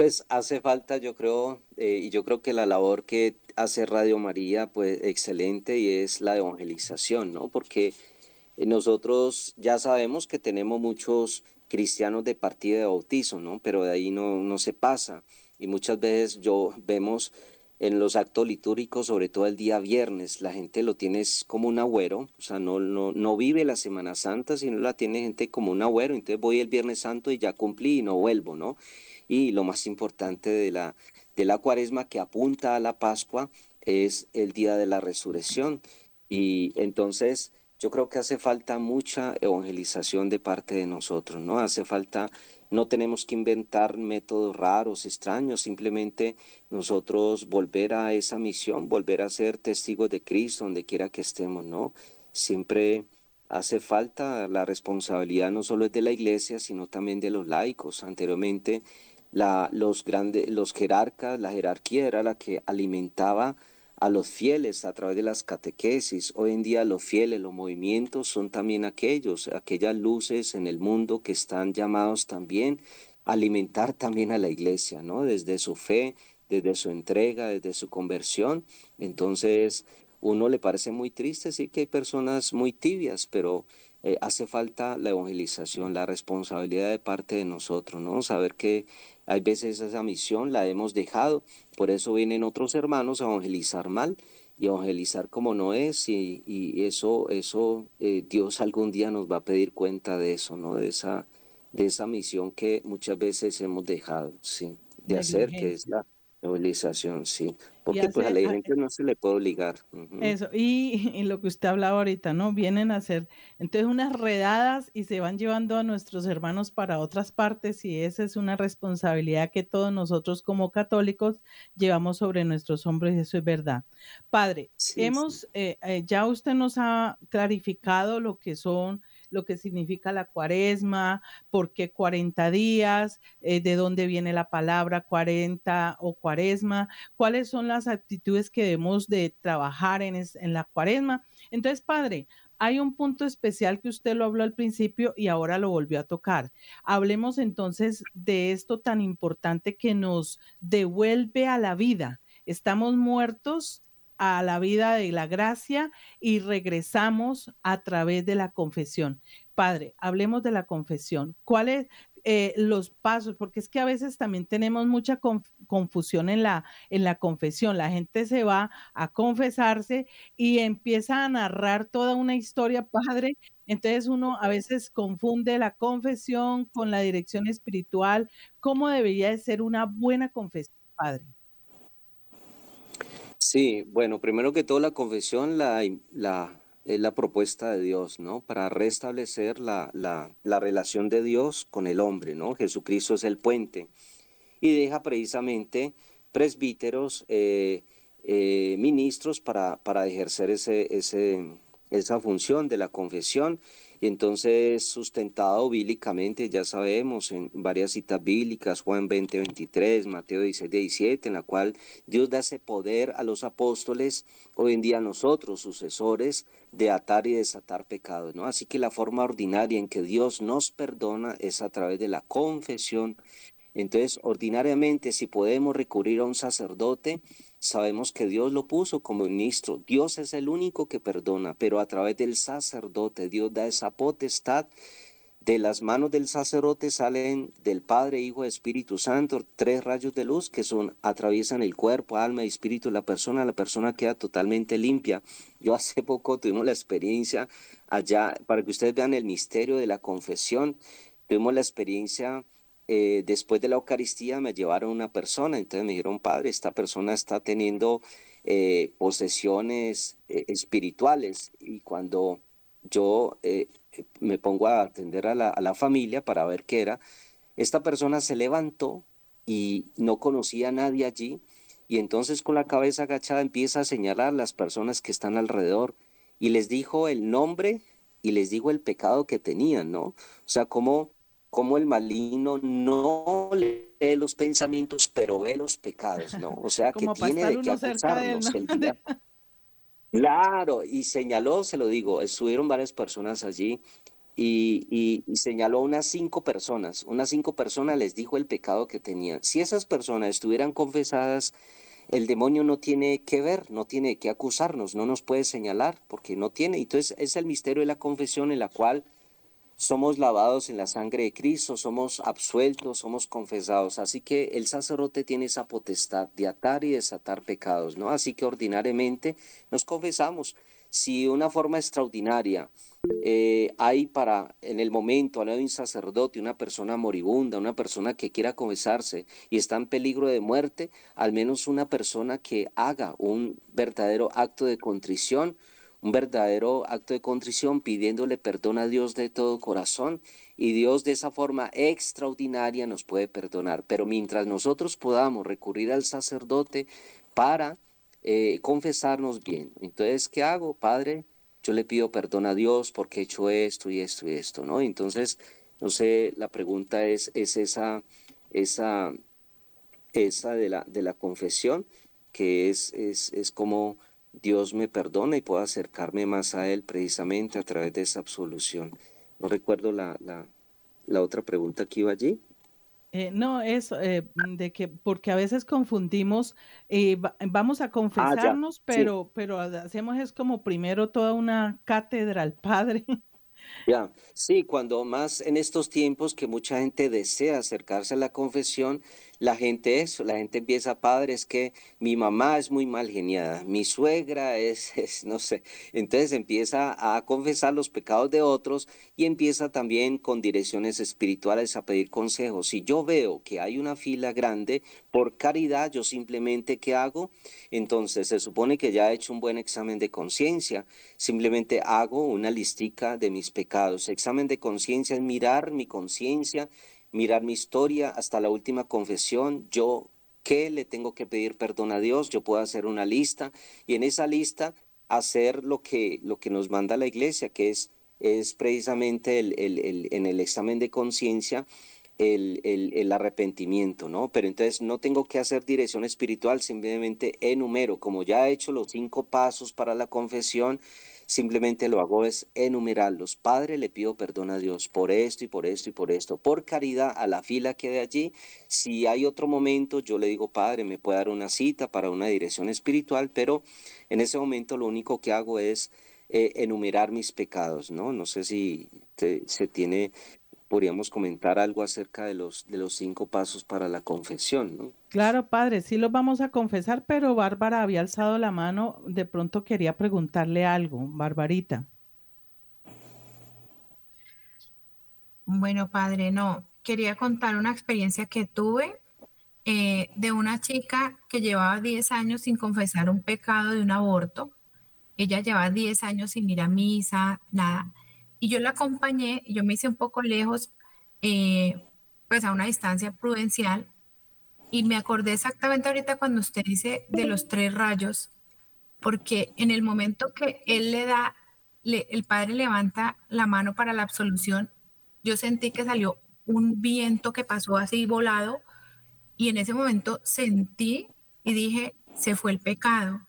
pues hace falta, yo creo, eh, y yo creo que la labor que hace Radio María, pues excelente, y es la evangelización, ¿no? Porque nosotros ya sabemos que tenemos muchos cristianos de partida de bautizo, ¿no? Pero de ahí no, no se pasa y muchas veces yo vemos en los actos litúrgicos, sobre todo el día viernes, la gente lo tiene como un agüero, o sea, no, no, no vive la Semana Santa, sino la tiene gente como un agüero, entonces voy el Viernes Santo y ya cumplí y no vuelvo, ¿no? Y lo más importante de la, de la cuaresma que apunta a la Pascua es el día de la resurrección. Y entonces yo creo que hace falta mucha evangelización de parte de nosotros, ¿no? Hace falta, no tenemos que inventar métodos raros, extraños, simplemente nosotros volver a esa misión, volver a ser testigos de Cristo donde quiera que estemos, ¿no? Siempre hace falta la responsabilidad no solo es de la iglesia, sino también de los laicos. Anteriormente, la, los, grandes, los jerarcas, la jerarquía era la que alimentaba a los fieles a través de las catequesis. Hoy en día los fieles, los movimientos son también aquellos, aquellas luces en el mundo que están llamados también a alimentar también a la iglesia, ¿no? Desde su fe, desde su entrega, desde su conversión. Entonces, uno le parece muy triste, sí que hay personas muy tibias, pero eh, hace falta la evangelización, la responsabilidad de parte de nosotros, ¿no? Saber que hay veces esa misión la hemos dejado, por eso vienen otros hermanos a evangelizar mal y evangelizar como no es y, y eso, eso eh, Dios algún día nos va a pedir cuenta de eso, ¿no? De esa, de esa misión que muchas veces hemos dejado, sí, de hacer, que es la evangelización, sí. Porque pues a la gente no se le puede obligar. Eso, y, <laughs> y, lo que usted hablaba ahorita, ¿no? Vienen a hacer entonces unas redadas y se van llevando a nuestros hermanos para otras partes y esa es una responsabilidad que todos nosotros como católicos llevamos sobre nuestros hombros y eso es verdad. Padre, hemos, eh, eh, ya usted nos ha clarificado lo que son lo que significa la cuaresma, por qué 40 días, eh, de dónde viene la palabra 40 o cuaresma, cuáles son las actitudes que debemos de trabajar en, en la cuaresma. Entonces, Padre, hay un punto especial que usted lo habló al principio y ahora lo volvió a tocar. Hablemos entonces de esto tan importante que nos devuelve a la vida. Estamos muertos a la vida de la gracia y regresamos a través de la confesión. Padre, hablemos de la confesión. ¿Cuáles eh, los pasos? Porque es que a veces también tenemos mucha confusión en la, en la confesión. La gente se va a confesarse y empieza a narrar toda una historia, Padre. Entonces uno a veces confunde la confesión con la dirección espiritual. ¿Cómo debería de ser una buena confesión, Padre? Sí, bueno, primero que todo la confesión la, la, es la propuesta de Dios, ¿no? Para restablecer la, la, la, relación de Dios con el hombre, ¿no? Jesucristo es el puente y deja precisamente presbíteros, eh, eh, ministros para, para ejercer ese, ese, esa función de la confesión y entonces sustentado bíblicamente, ya sabemos, en varias citas bíblicas, Juan 20, 23, Mateo 16, 17, en la cual Dios da ese poder a los apóstoles, hoy en día a nosotros, sucesores, de atar y desatar pecados, ¿no? Así que la forma ordinaria en que Dios nos perdona es a través de la confesión. Entonces, ordinariamente, si podemos recurrir a un sacerdote, Sabemos que Dios lo puso como ministro. Dios es el único que perdona, pero a través del sacerdote Dios da esa potestad. De las manos del sacerdote salen del Padre, Hijo Espíritu Santo tres rayos de luz que son atraviesan el cuerpo, alma y espíritu de la persona. La persona queda totalmente limpia. Yo hace <laughs> poco tuvimos la experiencia allá, para que ustedes vean el misterio de la confesión, tuvimos la experiencia eh, después de la Eucaristía me llevaron una persona, entonces me dijeron, padre, esta persona está teniendo eh, posesiones eh, espirituales y cuando yo me pongo a atender a la, familia para ver qué era, esta persona se levantó y no conocía a nadie allí y entonces con la cabeza agachada empieza a señalar a las personas que están alrededor y les dijo el nombre y les dijo el pecado que tenían, ¿no? O sea, como como el maligno no lee los pensamientos, pero ve los pecados, ¿no? O sea, <laughs> que tiene de qué acusarnos el <laughs> día. Claro, y señaló, se lo digo, estuvieron varias personas allí y, y, señaló unas cinco personas. Unas cinco personas les dijo el pecado que tenían. Si esas personas estuvieran confesadas, el demonio no tiene que ver, no tiene que acusarnos, no nos puede señalar, porque no tiene. Entonces, es el misterio de la confesión en la cual somos lavados en la sangre de Cristo, somos absueltos, somos confesados. Así que el sacerdote tiene esa potestad de atar y desatar pecados, ¿no? Así que ordinariamente nos confesamos. Si una forma extraordinaria eh, hay para, en el momento, al lado de un sacerdote, una persona moribunda, una persona que quiera confesarse y está en peligro de muerte, al menos una persona que haga un verdadero acto de contrición, un verdadero acto de contrición pidiéndole perdón a Dios de todo corazón y Dios de esa forma extraordinaria nos puede perdonar. Pero mientras nosotros podamos recurrir al sacerdote para eh, confesarnos bien, entonces, ¿qué hago, Padre? Yo le pido perdón a Dios porque he hecho esto y esto y esto, ¿no? Entonces, no sé, la pregunta es, es esa, esa, esa de la, de la confesión, que es, es, es como Dios me perdona y puedo acercarme más a Él precisamente a través de esa absolución. No recuerdo la, la, la otra pregunta que iba allí. Eh, no, es eh, de que, porque a veces confundimos, eh, vamos a ah, confesarnos, pero, pero hacemos es como primero toda una cátedra al Padre. Ya, sí, cuando más en estos tiempos que mucha gente desea acercarse a la confesión, la gente eso, la gente empieza, padre, es que mi mamá es muy mal geniada, mi suegra es, <laughs> es, no sé, entonces empieza a confesar los pecados de otros y empieza también con direcciones espirituales a pedir consejos. Si yo veo que hay una fila grande, por caridad, yo simplemente, ¿qué hago? Entonces se supone que ya he hecho un buen examen de conciencia, simplemente hago una listica de mis pecados. Examen de conciencia es mirar mi conciencia mirar mi historia hasta la última confesión, yo qué le tengo que pedir perdón a Dios, yo puedo hacer una lista y en esa lista hacer lo que, lo que nos manda la iglesia, que es, es precisamente el, el, en el examen de conciencia el, el, arrepentimiento, ¿no? Pero entonces no tengo que hacer dirección espiritual, simplemente enumero, como ya he hecho los cinco pasos para la confesión, simplemente lo hago es enumerarlos. Padre, le pido perdón a Dios por esto y por esto y por esto. Por caridad a la fila que de allí, si hay otro momento, yo le digo, Padre, me puede dar una cita para una dirección espiritual, pero en ese momento lo único que hago es eh, enumerar mis pecados, ¿no? No sé si se tiene podríamos comentar algo acerca de los, de los cinco pasos para la confesión, ¿no? Claro, padre, sí los vamos a confesar, pero Bárbara había alzado la mano, de pronto quería preguntarle algo, Barbarita. Bueno, padre, no, quería contar una experiencia que tuve eh, de una chica que llevaba 10 años sin confesar un pecado de un aborto. Ella llevaba 10 años sin ir a misa, nada. Y yo la acompañé, yo me hice un poco lejos, eh, pues a una distancia prudencial, y me acordé exactamente ahorita cuando usted dice de los tres rayos, porque en el momento que él le da, el padre levanta la mano para la absolución, yo sentí que salió un viento que pasó así volado, y en ese momento sentí y dije, se fue el pecado.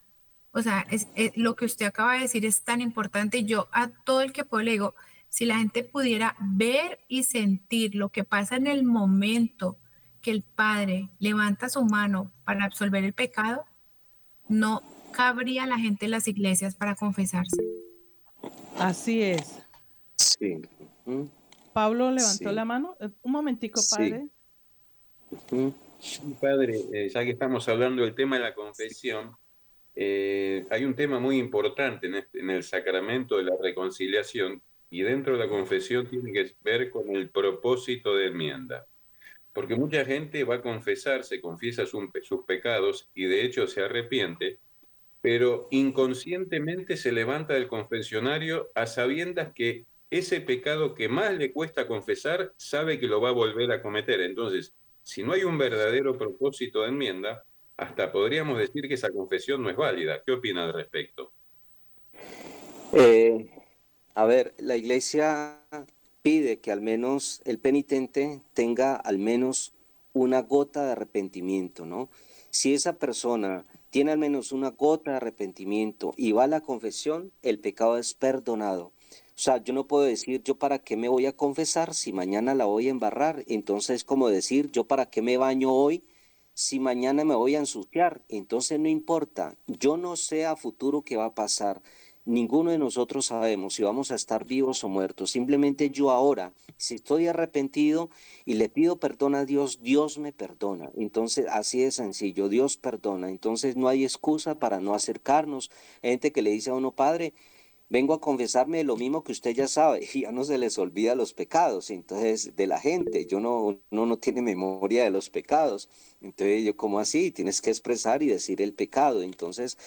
O sea, es, lo que usted acaba de decir es tan importante. Yo a todo el que puedo le digo, si la gente pudiera ver y sentir lo que pasa en el momento que el Padre levanta su mano para absolver el pecado, no cabría la gente en las iglesias para confesarse. Así es. Sí. Pablo levantó la mano. Eh, un momentico, padre. Padre, eh, ya que estamos hablando del tema de la confesión, eh, hay un tema muy importante este, en, el sacramento de la reconciliación y dentro de la confesión tiene que ver con el propósito de enmienda. Porque mucha gente va a confesarse, confiesa sus pecados y de hecho se arrepiente, pero inconscientemente se levanta del confesionario a sabiendas que ese pecado que más le cuesta confesar sabe que lo va a volver a cometer. Entonces, si no hay un verdadero propósito de enmienda, hasta podríamos decir que esa confesión no es válida. ¿Qué opina al respecto? Eh, a ver, la iglesia pide que al menos el penitente tenga al menos una gota de arrepentimiento, ¿no? Si esa persona tiene al menos una gota de arrepentimiento y va a la confesión, el pecado es perdonado. O sea, yo no puedo decir yo para qué me voy a confesar si mañana la voy a embarrar. Entonces es como decir yo para qué me baño hoy si mañana me voy a ensuciar. Entonces no importa, yo no sé a futuro qué va a pasar. Ninguno de nosotros sabemos si vamos a estar vivos o muertos. Simplemente yo ahora, si estoy arrepentido y le pido perdón a Dios, Dios me perdona. Entonces, así de sencillo, Dios perdona. Entonces, no hay excusa para no acercarnos. Hay gente que le dice a uno, Padre, vengo a confesarme lo mismo que usted ya sabe, <laughs> y ya no se les olvida los pecados, entonces de la gente, yo no, no, no tiene memoria de los pecados. Entonces, yo, ¿cómo así? Tienes que expresar y decir el pecado. Entonces,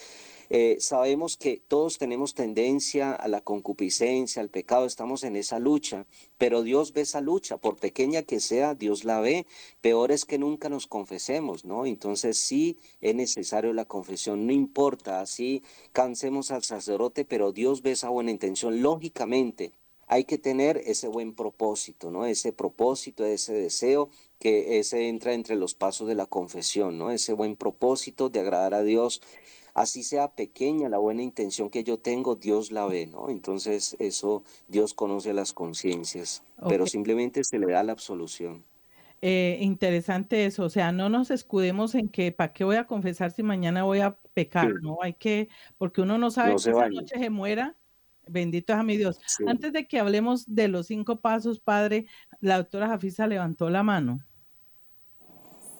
eh, sabemos que todos tenemos tendencia a la concupiscencia, al pecado, estamos en esa lucha, pero Dios ve esa lucha, por pequeña que sea, Dios la ve. Peor es que nunca nos confesemos, ¿no? Entonces sí es necesario la confesión, no importa, así cansemos al sacerdote, pero Dios ve esa buena intención. Lógicamente, hay que tener ese buen propósito, ¿no? Ese propósito, ese deseo que ese entra entre los pasos de la confesión, ¿no? Ese buen propósito de agradar a Dios así sea pequeña la buena intención que yo tengo, Dios la ve, ¿no? Entonces eso, Dios conoce las conciencias, pero simplemente se le da la absolución. Eh, interesante eso, o sea, no nos escudemos en que, ¿para qué voy a confesar si mañana voy a pecar? No, hay que, porque uno no sabe si esa noche se muera. Bendito es a mi Dios. Antes de que hablemos de los cinco pasos, padre, la doctora Jafisa levantó la mano.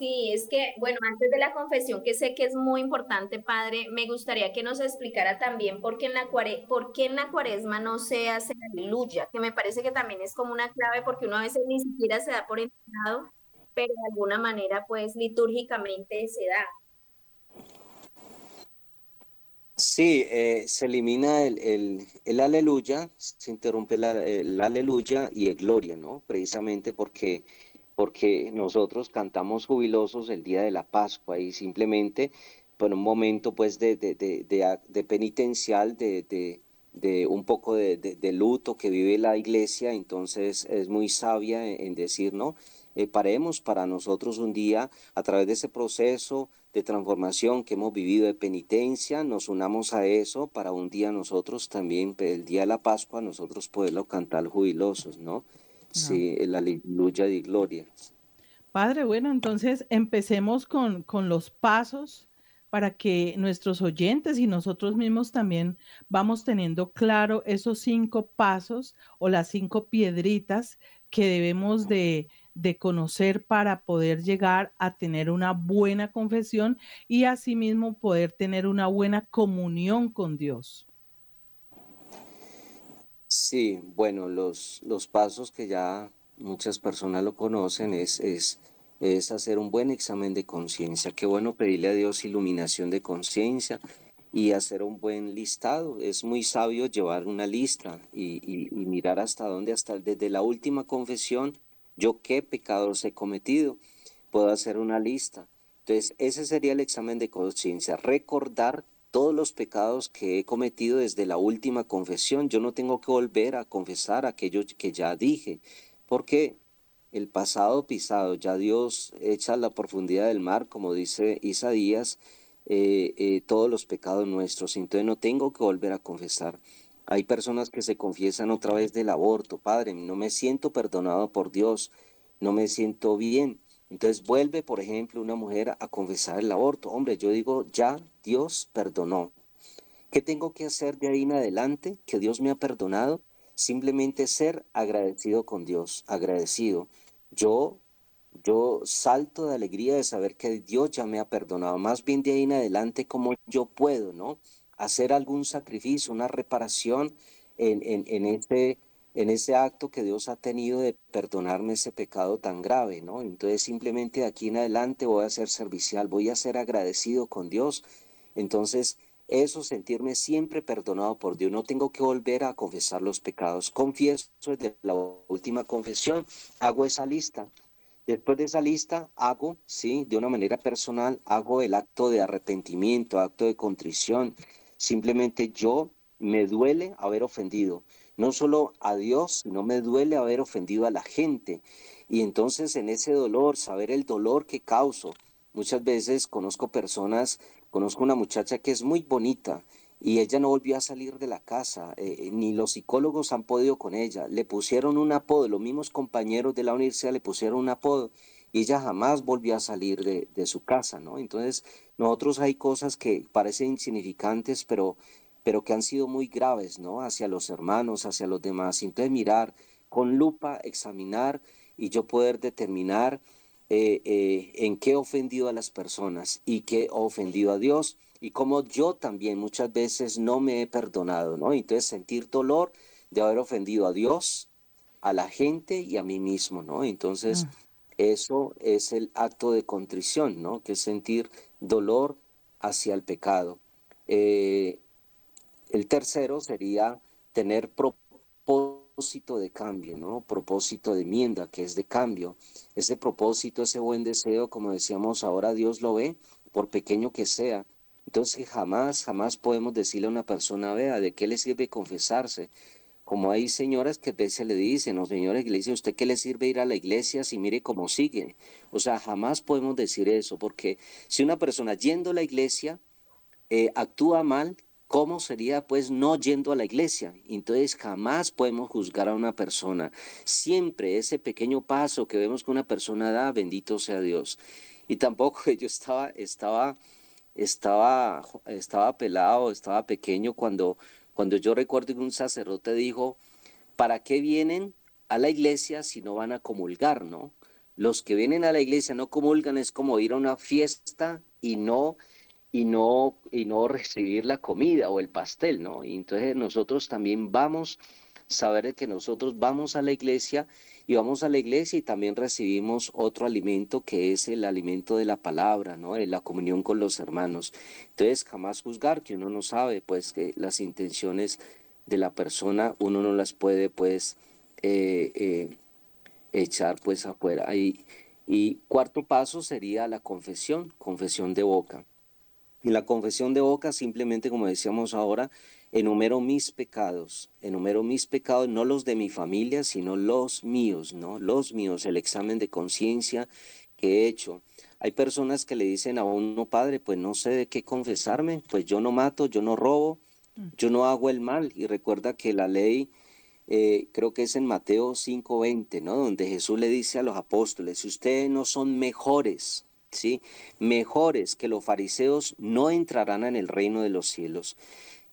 Sí, es que, bueno, antes de la confesión, que sé que es muy importante, padre, me gustaría que nos explicara también por qué en la, cuare en la cuaresma no se hace aleluya, que me parece que también es como una clave porque uno a veces ni siquiera se da por enterado, pero de alguna manera, pues, litúrgicamente se da. Sí, eh, se elimina el, el, el, aleluya, se interrumpe la, el aleluya y el gloria, ¿no? Precisamente porque porque nosotros cantamos jubilosos el día de la Pascua y simplemente por un momento pues de, de, de, penitencial, de, un poco de, luto que vive la iglesia, entonces es muy sabia en, decir, ¿no? Eh, paremos para nosotros un día a través de ese proceso de transformación que hemos vivido de penitencia, nos unamos a eso para un día nosotros también, el día de la Pascua, nosotros poderlo cantar jubilosos, ¿no? Sí, la aleluya de gloria. Padre, bueno, entonces empecemos con, con los pasos para que nuestros oyentes y nosotros mismos también vamos teniendo claro esos cinco pasos o las cinco piedritas que debemos de, de, conocer para poder llegar a tener una buena confesión y asimismo poder tener una buena comunión con Dios. Sí, bueno, los, los pasos que ya muchas personas lo conocen es, es, es hacer un buen examen de conciencia. Qué bueno pedirle a Dios iluminación de conciencia y hacer un buen listado. Es muy sabio llevar una lista y, y, mirar hasta dónde, hasta desde la última confesión, yo qué pecados he cometido. Puedo hacer una lista. Entonces, ese sería el examen de conciencia, recordar todos los pecados que he cometido desde la última confesión. Yo no tengo que volver a confesar aquello que ya dije, porque el pasado pisado, ya Dios echa a la profundidad del mar, como dice Isaías, eh, eh, todos los pecados nuestros. Entonces no tengo que volver a confesar. Hay personas que se confiesan otra vez del aborto, Padre, no me siento perdonado por Dios, no me siento bien. Entonces vuelve, por ejemplo, una mujer a confesar el aborto. Hombre, yo digo, ya Dios perdonó. ¿Qué tengo que hacer de ahí en adelante? Que Dios me ha perdonado. Simplemente ser agradecido con Dios, agradecido. Yo, yo salto de alegría de saber que Dios ya me ha perdonado. Más bien de ahí en adelante, como yo puedo, ¿no? Hacer algún sacrificio, una reparación en, en, en este en ese acto que Dios ha tenido de perdonarme ese pecado tan grave, ¿no? Entonces simplemente de aquí en adelante voy a ser servicial, voy a ser agradecido con Dios. Entonces eso, sentirme siempre perdonado por Dios, no tengo que volver a confesar los pecados. Confieso desde la última confesión, hago esa lista. Después de esa lista hago, sí, de una manera personal, hago el acto de arrepentimiento, acto de contrición. Simplemente yo me duele haber ofendido no solo a Dios, sino me duele haber ofendido a la gente. Y entonces en ese dolor, saber el dolor que causo. Muchas veces conozco personas, conozco una muchacha que es muy bonita y ella no volvió a salir de la casa, eh, ni los psicólogos han podido con ella. Le pusieron un apodo, los mismos compañeros de la universidad le pusieron un apodo y ella jamás volvió a salir de, de su casa, ¿no? Entonces, nosotros hay cosas que parecen insignificantes, pero pero que han sido muy graves, ¿no? Hacia los hermanos, hacia los demás. Entonces mirar con lupa, examinar y yo poder determinar eh, eh, en qué he ofendido a las personas y qué he ofendido a Dios y cómo yo también muchas veces no me he perdonado, ¿no? Entonces sentir dolor de haber ofendido a Dios, a la gente y a mí mismo, ¿no? Entonces... Mm. Eso es el acto de contrición, ¿no? Que es sentir dolor hacia el pecado. Eh, el tercero sería tener propósito de cambio, ¿no? Propósito de enmienda, que es de cambio. Ese propósito, ese buen deseo, como decíamos ahora, Dios lo ve, por pequeño que sea. Entonces jamás, jamás podemos decirle a una persona, vea, ¿de qué le sirve confesarse? Como hay señoras que a veces le dicen, o señores que le dicen, ¿usted qué le sirve ir a la iglesia si mire cómo sigue? O sea, jamás podemos decir eso, porque si una persona yendo a la iglesia eh, actúa mal, ¿cómo sería pues no yendo a la iglesia? Entonces jamás podemos juzgar a una persona. Siempre ese pequeño paso que vemos que una persona da, bendito sea Dios. Y tampoco <laughs> yo estaba, estaba, estaba, estaba pelado, estaba pequeño cuando, cuando yo recuerdo que un sacerdote dijo, ¿para qué vienen a la iglesia si no van a comulgar, no? Los que vienen a la iglesia no comulgan es como ir a una fiesta y no y no, y no recibir la comida o el pastel, ¿no? Y entonces nosotros también vamos a saber que nosotros vamos a la iglesia y vamos a la iglesia y también recibimos otro alimento que es el alimento de la palabra, ¿no? la comunión con los hermanos. Entonces, jamás juzgar que uno no sabe, pues, que las intenciones de la persona uno no las puede, pues, eh, eh, echar, pues, afuera. Y cuarto paso sería la confesión, confesión de boca. Y la confesión de boca simplemente, como decíamos ahora, enumero mis pecados, enumero mis pecados, no los de mi familia, sino los míos, ¿no? Los míos, el examen de conciencia que he hecho. Hay personas que le dicen a uno, padre, pues no sé de qué confesarme, pues yo no mato, yo no robo, mm. yo no hago el mal. Y recuerda que la ley, eh, creo que es en Mateo 5:20, ¿no? Donde Jesús le dice a los apóstoles, si ustedes no son mejores ¿sí? Mejores que los fariseos no entrarán en el reino de los cielos.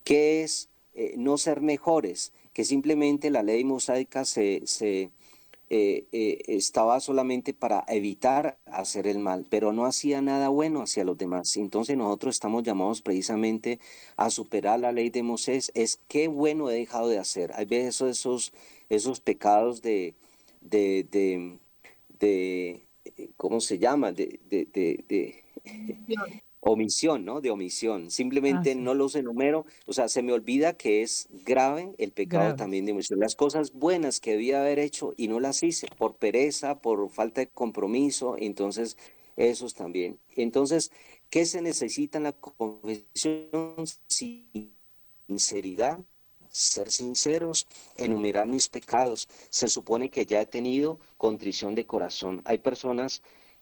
¿Qué es eh, no ser mejores? Que simplemente la ley mosaica se, se eh, eh, estaba solamente para evitar hacer el mal, pero no hacía nada bueno hacia los demás. Entonces nosotros estamos llamados precisamente a superar la ley de Moisés. Es qué bueno he dejado de hacer. Hay veces esos, esos pecados de, de, de ¿cómo se llama? De, de, de, <laughs> omisión, ¿no? De omisión. Simplemente no los enumero, o sea, se me olvida que es grave el pecado también de omisión. Las cosas buenas que debía haber hecho y no las hice por pereza, por falta de compromiso, entonces esos también. Entonces, ¿qué se necesita en la confesión? Sinceridad, ser sinceros, enumerar mis pecados. Se supone que ya he tenido contrición de corazón. Hay personas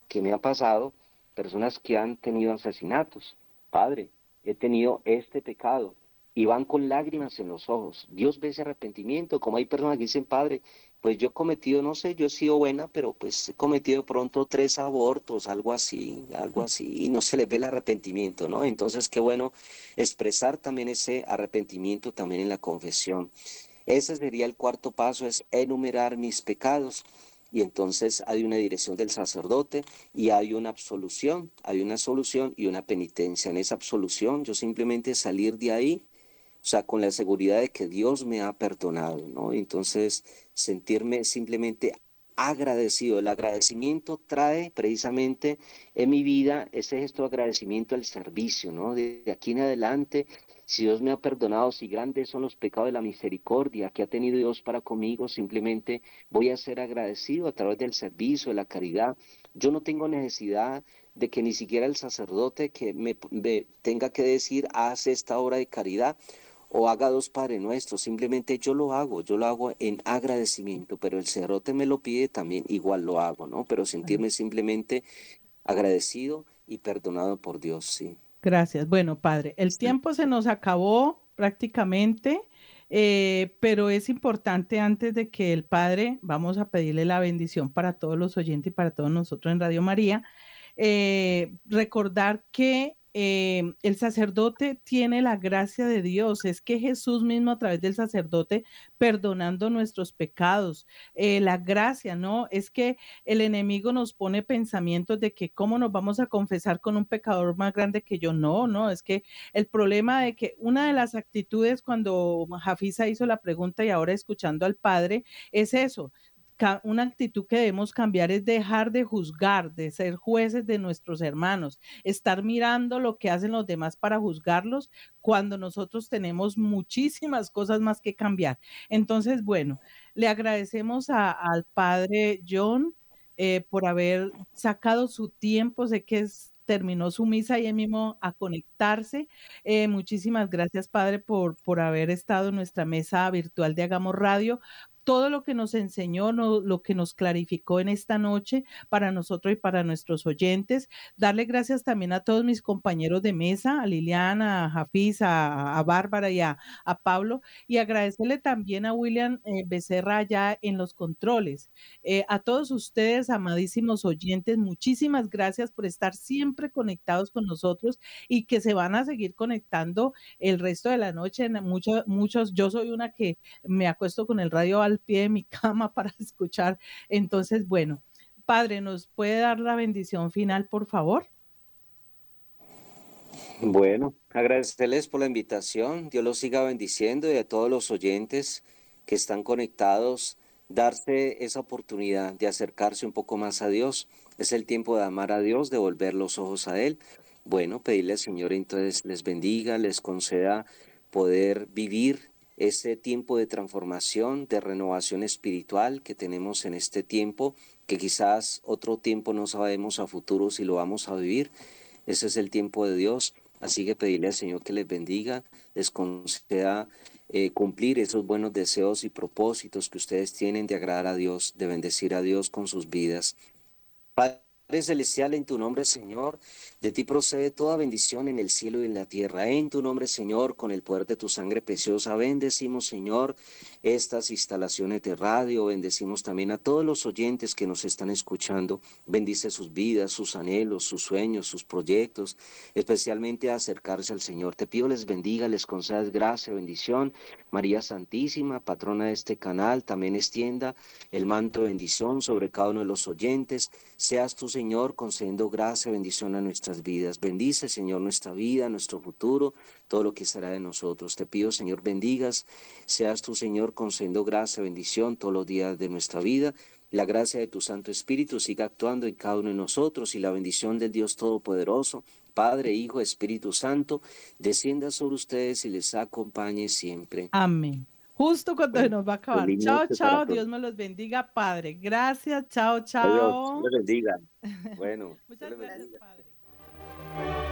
que me ha pasado, personas que han tenido asesinatos. Padre, he tenido este pecado y van con lágrimas en los ojos. Dios ve ese arrepentimiento, como hay personas que dicen, Padre, pues yo he cometido, no sé, yo he sido buena, pero pues he cometido pronto tres abortos, algo así, algo así, y no se le ve el arrepentimiento, ¿no? Entonces, qué bueno expresar también ese arrepentimiento también en la confesión. Ese sería el cuarto paso, es enumerar mis pecados. Y entonces hay una dirección del sacerdote y hay una absolución, hay una solución y una penitencia. En esa absolución yo simplemente salir de ahí o sea, con la seguridad de que Dios me ha perdonado, ¿no? Entonces, sentirme simplemente agradecido. El agradecimiento trae precisamente en mi vida ese gesto de agradecimiento al servicio, ¿no? De, aquí en adelante, si Dios me ha perdonado, si grandes son los pecados de la misericordia que ha tenido Dios para conmigo, simplemente voy a ser agradecido a través del servicio, de la caridad. Yo no tengo necesidad de que ni siquiera el sacerdote que me, tenga que decir, haz esta obra de caridad o haga dos Padre Nuestros, simplemente yo lo hago, yo lo hago en agradecimiento, pero el cerrote me lo pide también, igual lo hago, ¿no? Pero sentirme simplemente agradecido y perdonado por Dios, sí. Gracias. Bueno, Padre, el tiempo se nos acabó prácticamente. Eh, pero es importante antes de que el Padre, vamos a pedirle la bendición para todos los oyentes y para todos nosotros en Radio María, eh, recordar que eh, el sacerdote tiene la gracia de Dios, es que Jesús mismo a través del sacerdote perdonando nuestros pecados, eh, la gracia, ¿no? Es que el enemigo nos pone pensamientos de que cómo nos vamos a confesar con un pecador más grande que yo, no, no, es que el problema de que una de las actitudes cuando Jafisa hizo la pregunta y ahora escuchando al Padre es eso, una actitud que debemos cambiar es dejar de juzgar, de ser jueces de nuestros hermanos, estar mirando lo que hacen los demás para juzgarlos cuando nosotros tenemos muchísimas cosas más que cambiar. Entonces, bueno, le agradecemos al padre John eh, por haber sacado su tiempo, sé que terminó su misa y él mismo a conectarse. Eh, muchísimas gracias, Padre, por, por haber estado en nuestra mesa virtual de Hagamos Radio todo lo que nos enseñó, lo que nos clarificó en esta noche para nosotros y para nuestros oyentes. Darle gracias también a todos mis compañeros de mesa, a Liliana, a Jafiz, a, Bárbara y a, Pablo, y agradecerle también a William eh, Becerra ya en los controles. Eh, a todos ustedes, amadísimos oyentes, muchísimas gracias por estar siempre conectados con nosotros y que se van a seguir conectando el resto de la noche. Muchos, muchos, yo soy una que me acuesto con el radio pie de mi <laughs> cama para escuchar. Entonces, bueno, Padre, ¿nos puede dar la bendición final, por favor? Bueno, agradecerles por la invitación. Dios los siga bendiciendo y a todos los oyentes que están conectados, darse esa oportunidad de acercarse un poco más a Dios. Es el tiempo de amar a Dios, de volver los ojos a Él. Bueno, pedirle al Señor entonces les bendiga, les conceda poder vivir ese tiempo de transformación, de renovación espiritual que tenemos en este tiempo, que quizás otro tiempo no sabemos a futuro si lo vamos a vivir. Ese es el tiempo de Dios. Así que pedirle al Señor que les bendiga, les conceda eh, cumplir esos buenos deseos y propósitos que ustedes tienen de agradar a Dios, de bendecir a Dios con sus vidas. Padre Celestial, en tu nombre, Señor, de ti procede toda bendición en el cielo y en la tierra. En tu nombre, Señor, con el poder de tu sangre preciosa, bendecimos, Señor, estas instalaciones de radio. Bendecimos también a todos los oyentes que nos están escuchando. Bendice sus vidas, sus anhelos, sus sueños, sus proyectos, especialmente a acercarse al Señor. Te pido les bendiga, les concedas gracia, bendición. María Santísima, patrona de este canal, también extienda el manto de bendición sobre cada uno de los oyentes. Seas tu Señor, concediendo gracia, bendición a nuestra vidas. Bendice, Señor, nuestra vida, nuestro futuro, todo lo que será de nosotros. Te pido, Señor, bendigas, seas tu Señor, concediendo gracia, bendición todos los días de nuestra vida. La gracia de tu Santo Espíritu siga actuando en cada uno de nosotros y la bendición del Dios Todopoderoso, Padre, Hijo, Espíritu Santo, descienda sobre ustedes y les acompañe siempre. Amén. Justo cuando nos va a acabar. Chao, chao. Dios me los bendiga, Padre. Gracias. Chao, chao. Dios les bendiga. <laughs> Bueno. Muchas gracias, Padre.